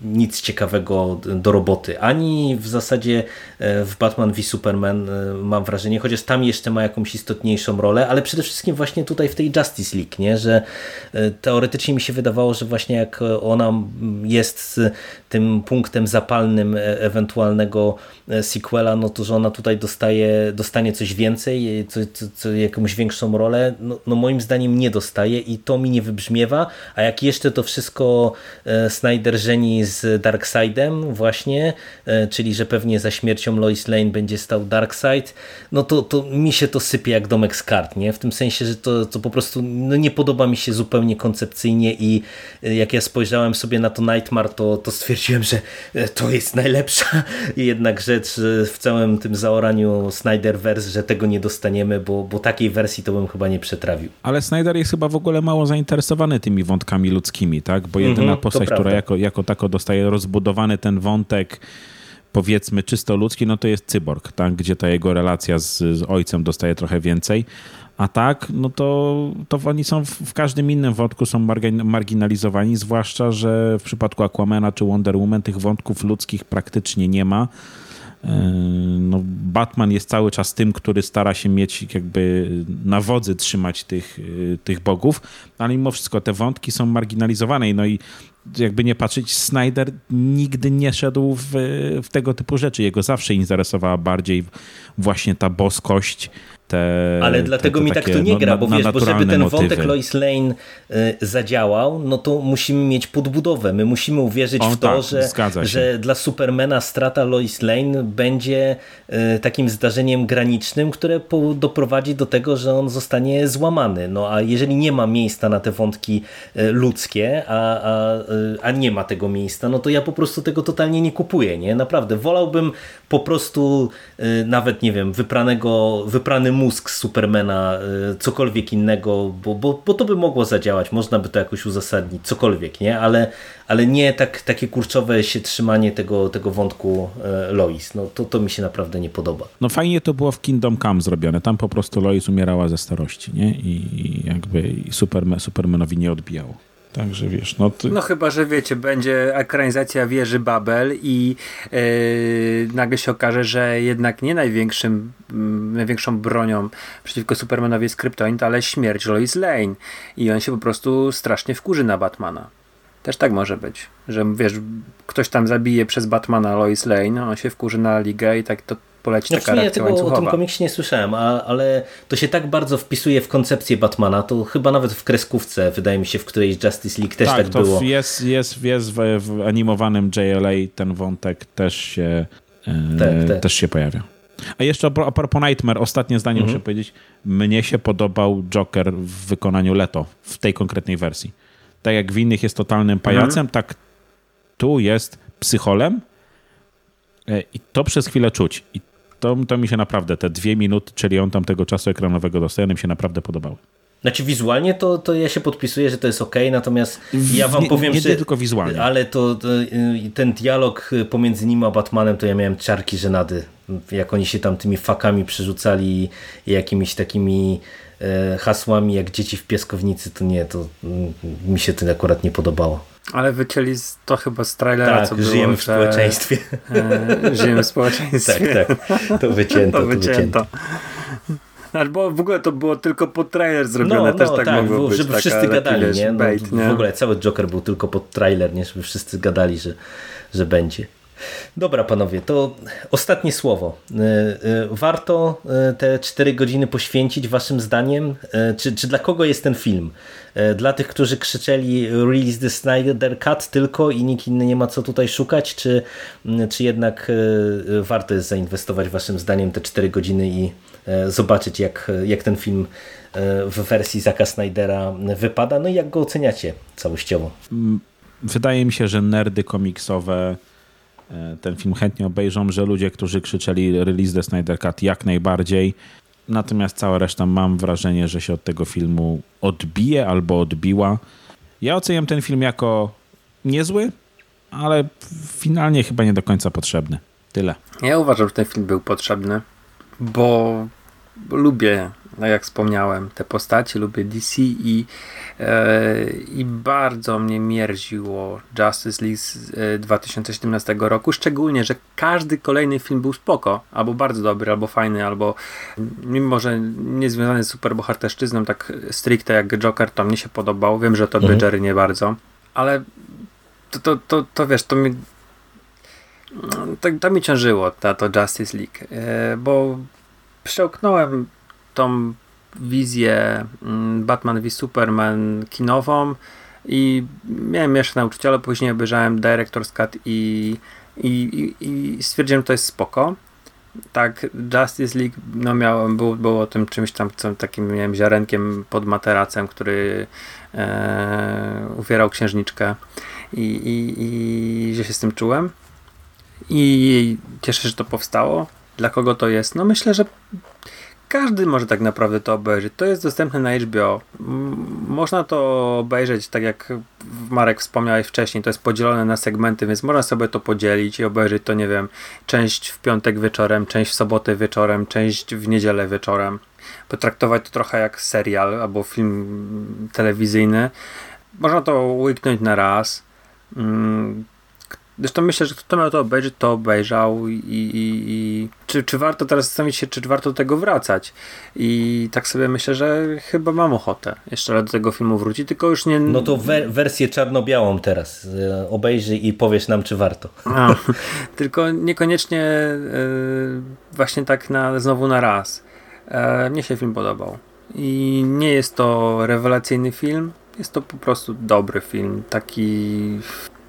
nic ciekawego do roboty. Ani w zasadzie e, w Batman v Superman e, mam wrażenie, chociaż tam jeszcze ma jakąś istotniejszą rolę, ale przede wszystkim właśnie tutaj w tej Justice League, nie? że e, teoretycznie mi się wydawało, że właśnie jak ona jest tym punktem zapalnym ewentualnego sequela, no to że ona tutaj dostaje, dostanie coś więcej, co, co, co jakąś większą rolę, no, no moim zdaniem nie dostaje i to mi nie wybrzmiewa, a jak jeszcze to wszystko e, Snyder żeni z Darkseidem właśnie, e, czyli że pewnie za śmiercią Lois Lane będzie stał Darkseid, no to, to mi się to sypie jak domek z kart, nie? W tym sensie, że to, to po prostu no nie podoba mi się zupełnie koncepcyjnie i e, jak ja spojrzałem sobie na to Nightmare, to, to stwierdziłem, że to jest najlepsza (laughs) jednak rzecz w całym tym zaoraniu Snyderverse, że tego nie dostaniemy, bo, bo takiej wersji to bym chyba nie przetrawił. Ale Snyder jest chyba w ogóle mało zainteresowany tymi wątkami ludzkimi, tak? Bo jedyna -hmm, postać, która jako, jako tako dostaje rozbudowany ten wątek powiedzmy czysto ludzki, no to jest cyborg, tak? gdzie ta jego relacja z, z ojcem dostaje trochę więcej. A tak, no to, to oni są w, w każdym innym wątku są marginalizowani, zwłaszcza, że w przypadku Aquamana czy Wonder Woman tych wątków ludzkich praktycznie nie ma. Yy, no, Batman jest cały czas tym, który stara się mieć jakby na wodzy trzymać tych, yy, tych bogów, ale mimo wszystko te wątki są marginalizowane. No i jakby nie patrzeć, Snyder nigdy nie szedł w, w tego typu rzeczy. Jego zawsze interesowała bardziej właśnie ta boskość, te, Ale dlatego te, te mi tak to nie no, gra, bo wiesz, bo żeby ten motywy. wątek Lois Lane y, zadziałał, no to musimy mieć podbudowę. My musimy uwierzyć o, w to, tak, że, że dla Supermana strata Lois Lane będzie y, takim zdarzeniem granicznym, które doprowadzi do tego, że on zostanie złamany. No a jeżeli nie ma miejsca na te wątki y, ludzkie, a, a, a nie ma tego miejsca, no to ja po prostu tego totalnie nie kupuję, nie? Naprawdę. Wolałbym po prostu nawet, nie wiem, wypranego, wyprany mózg Supermana, y, cokolwiek innego, bo, bo, bo to by mogło zadziałać, można by to jakoś uzasadnić, cokolwiek, nie? Ale, ale nie tak, takie kurczowe się trzymanie tego, tego wątku y, Lois. No, to, to mi się naprawdę nie podoba. No fajnie to było w Kingdom Come zrobione. Tam po prostu Lois umierała ze starości, nie? I jakby Superman, Supermanowi nie odbijało. Także wiesz, no ty... No chyba, że wiecie, będzie ekranizacja wieży Babel i yy, nagle się okaże, że jednak nie największym, yy, największą bronią przeciwko Supermanowi jest Kryptonit, ale śmierć Lois Lane i on się po prostu strasznie wkurzy na Batmana. Też tak może być, że wiesz, ktoś tam zabije przez Batmana Lois Lane, on się wkurzy na ligę i tak to poleci znaczy, taka nie, reakcja tego o tym komiksie nie słyszałem, a, ale to się tak bardzo wpisuje w koncepcję Batmana, to chyba nawet w kreskówce, wydaje mi się, w której Justice League też tak, tak to było. Jest, jest, jest w, w animowanym JLA ten wątek też się, e, tak, tak. też się pojawia. A jeszcze a propos Nightmare, ostatnie zdanie mhm. muszę powiedzieć. Mnie się podobał Joker w wykonaniu Leto, w tej konkretnej wersji. Tak jak w innych jest totalnym pajacem, mhm. tak tu jest psycholem e, i to przez chwilę czuć. I to, to mi się naprawdę, te dwie minuty, czyli on tam tego czasu ekranowego dostaje, mi się naprawdę podobały. Znaczy wizualnie to, to ja się podpisuję, że to jest ok, natomiast ja wam nie, powiem, nie, że... Nie tylko wizualnie. Ale to, to, ten dialog pomiędzy nim a Batmanem, to ja miałem czarki żenady. Jak oni się tam tymi fakami przerzucali i jakimiś takimi e, hasłami jak dzieci w piaskownicy, to nie, to mm, mi się to akurat nie podobało. Ale wycięli to chyba z trailera, tak, co żyjemy było, w społeczeństwie. E, żyjemy w społeczeństwie. tak, tak. To wycięto. To wycięto. To wycięto. Albo w ogóle to było tylko pod trailer zrobione, no, też no, tak, tak mogło być. żeby wszyscy gadali, wiesz, nie? No, Bait, nie? W ogóle cały Joker był tylko pod trailer, nie? Żeby wszyscy gadali, że, że będzie. Dobra, panowie, to ostatnie słowo. E, e, warto e, te 4 godziny poświęcić, waszym zdaniem? Czy, czy dla kogo jest ten film? Dla tych, którzy krzyczeli release the Snyder Cut tylko i nikt inny nie ma co tutaj szukać? Czy, czy jednak warto jest zainwestować, waszym zdaniem, te 4 godziny i zobaczyć, jak, jak ten film w wersji Zaka Snydera wypada? No i jak go oceniacie całościowo? Wydaje mi się, że nerdy komiksowe ten film chętnie obejrzą, że ludzie, którzy krzyczeli release the Snyder Cut jak najbardziej. Natomiast cała reszta mam wrażenie, że się od tego filmu odbije albo odbiła. Ja oceniam ten film jako niezły, ale finalnie chyba nie do końca potrzebny. Tyle. Ja uważam, że ten film był potrzebny, bo lubię no jak wspomniałem, te postacie, lubię DC i, e, i bardzo mnie mierziło Justice League z e, 2017 roku, szczególnie, że każdy kolejny film był spoko, albo bardzo dobry, albo fajny, albo mimo, że nie związany z superbohaterszczyzną tak stricte jak Joker, to mnie się podobał, wiem, że to mhm. Jerry nie bardzo, ale to, to, to, to wiesz, to mi to, to mi ciążyło, ta, to Justice League, e, bo przełknąłem tą wizję mm, Batman v Superman kinową i miałem jeszcze nauczyciela, później obejrzałem Director's Cut i, i, i, i stwierdziłem, że to jest spoko. Tak, Justice League no miałem, było, było tym czymś tam, co, takim miałem ziarenkiem pod materacem, który e, uwierał księżniczkę i, i, i że się z tym czułem. I cieszę się, że to powstało. Dla kogo to jest? No myślę, że każdy może tak naprawdę to obejrzeć. To jest dostępne na HBO. Można to obejrzeć, tak jak Marek wspomniałeś wcześniej, to jest podzielone na segmenty, więc można sobie to podzielić i obejrzeć to, nie wiem, część w piątek wieczorem, część w sobotę wieczorem, część w niedzielę wieczorem. Potraktować to trochę jak serial albo film telewizyjny. Można to łyknąć na raz. Zresztą myślę, że kto miał to obejrzeć, to obejrzał i, i, i, czy, czy warto teraz zastanowić się, czy warto do tego wracać. I tak sobie myślę, że chyba mam ochotę jeszcze raz do tego filmu wrócić, tylko już nie... No to we wersję czarno-białą teraz e, obejrzyj i powiesz nam, czy warto. A, (laughs) tylko niekoniecznie e, właśnie tak na, znowu na raz. E, mnie się film podobał. I nie jest to rewelacyjny film, jest to po prostu dobry film, taki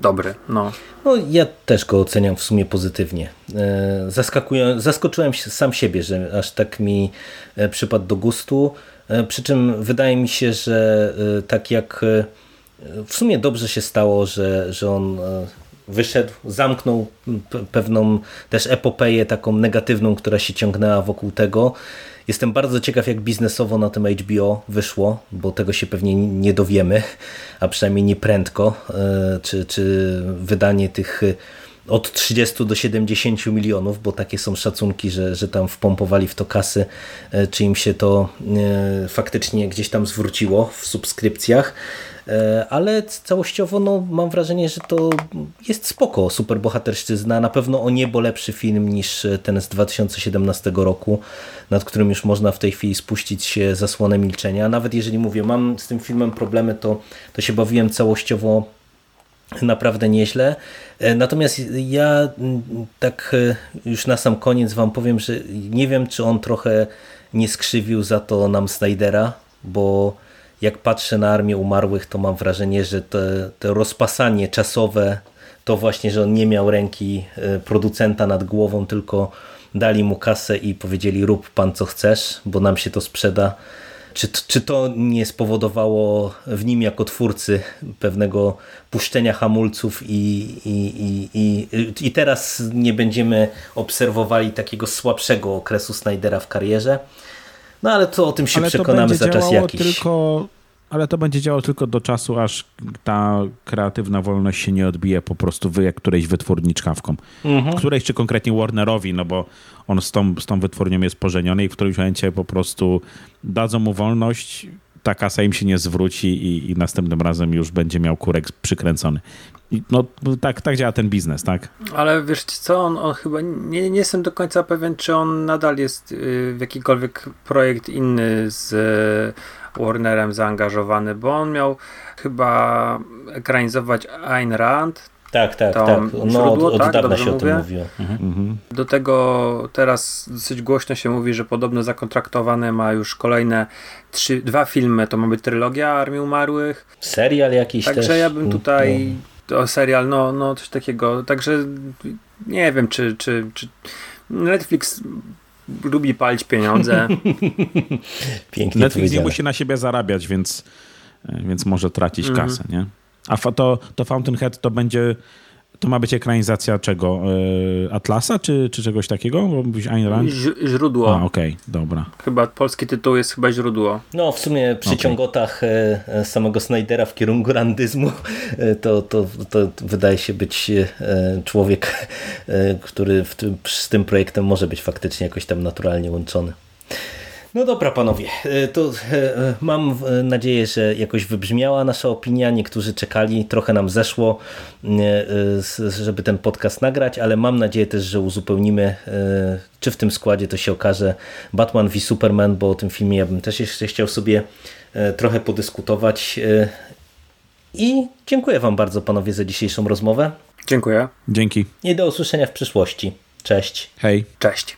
dobry. No. no ja też go oceniam w sumie pozytywnie. E, zaskoczyłem sam siebie, że aż tak mi e, przypadł do gustu. E, przy czym wydaje mi się, że tak jak w sumie dobrze się stało, że, że on wyszedł, zamknął pewną też epopeję taką negatywną, która się ciągnęła wokół tego. Jestem bardzo ciekaw, jak biznesowo na tym HBO wyszło, bo tego się pewnie nie dowiemy, a przynajmniej nie prędko, e, czy, czy wydanie tych e, od 30 do 70 milionów, bo takie są szacunki, że, że tam wpompowali w to kasy, e, czy im się to faktycznie gdzieś tam zwróciło w subskrypcjach. E, ale całościowo no, mam wrażenie, że to jest spoko, superbohaterszczyzna, na pewno o niebo lepszy film niż ten z 2017 roku, nad którym już można w tej chwili spuścić zasłonę milczenia. Nawet jeżeli mówię, mam z tym filmem problemy, to, to się bawiłem całościowo naprawdę nieźle. E, natomiast ja tak e, już na sam koniec wam powiem, że nie wiem, czy on trochę nie skrzywił za to nam Snydera, bo jak patrzę na Armię Umarłych, to mam wrażenie, że to, to rozpasanie czasowe, to właśnie, że on nie miał ręki e, producenta nad głową, tylko dali mu kasę i powiedzieli rób pan co chcesz, bo nam się to sprzeda. Czy, czy to nie spowodowało w nim jako twórcy pewnego puszczenia hamulców i, i, i, i teraz nie będziemy obserwowali takiego słabszego okresu Snydera w karierze? No ale to o tym się ale przekonamy za czas jakiś. Tylko, ale to będzie działało tylko do czasu, aż ta kreatywna wolność się nie odbije po prostu wy, jak którejś wytwórni czkawką. Mhm. Którejś czy konkretnie Warnerowi, no bo on z tą, z tą wytwórnią jest pożeniony i w którymś momencie po prostu dadzą mu wolność ta kasa im się nie zwróci i, i następnym razem już będzie miał kurek przykręcony. I no tak, tak działa ten biznes, tak? Ale wiesz co, on, on chyba, nie, nie jestem do końca pewien, czy on nadal jest y, w jakikolwiek projekt inny z y, Warnerem zaangażowany, bo on miał chyba ekranizować Ayn Rand, Tak, tak, tak. No, od, źródło, od tak? dawna się o tym mówię? mówiło. Mhm. Mhm. Do tego teraz dosyć głośno się mówi, że podobno zakontraktowane ma już kolejne trzy, dwa filmy, to ma być trylogia Armii Umarłych, Serial jakiś też. także ja bym no. tutaj, o serial, no, no coś takiego, także nie wiem, czy, czy, czy Netflix lubi palić pieniądze, (laughs) Pięknie Netflix nie musi na siebie zarabiać, więc, więc może tracić Mhm. kasę, nie? A to, to Fountainhead to będzie, to ma być ekranizacja czego? E, Atlasa czy, czy czegoś takiego? Bo mówisz Ayn Rand? Ź- źródło, A, okej, dobra. chyba polski tytuł jest chyba źródło. No, w sumie przy ciągotach e, e, samego Snydera w kierunku randyzmu to, to, to wydaje się być człowiek, który w tym, z tym projektem może być faktycznie jakoś tam naturalnie łączony. No dobra, panowie, e, to e, e, mam nadzieję, że jakoś wybrzmiała nasza opinia. Niektórzy czekali, trochę nam zeszło, żeby ten podcast nagrać, ale mam nadzieję też, że uzupełnimy, czy w tym składzie to się okaże Batman v Superman, bo o tym filmie ja bym też jeszcze chciał sobie trochę podyskutować. I dziękuję Wam bardzo, panowie, za dzisiejszą rozmowę Dziękuję, Dzięki. i do usłyszenia w przyszłości. Cześć. Hej. cześć.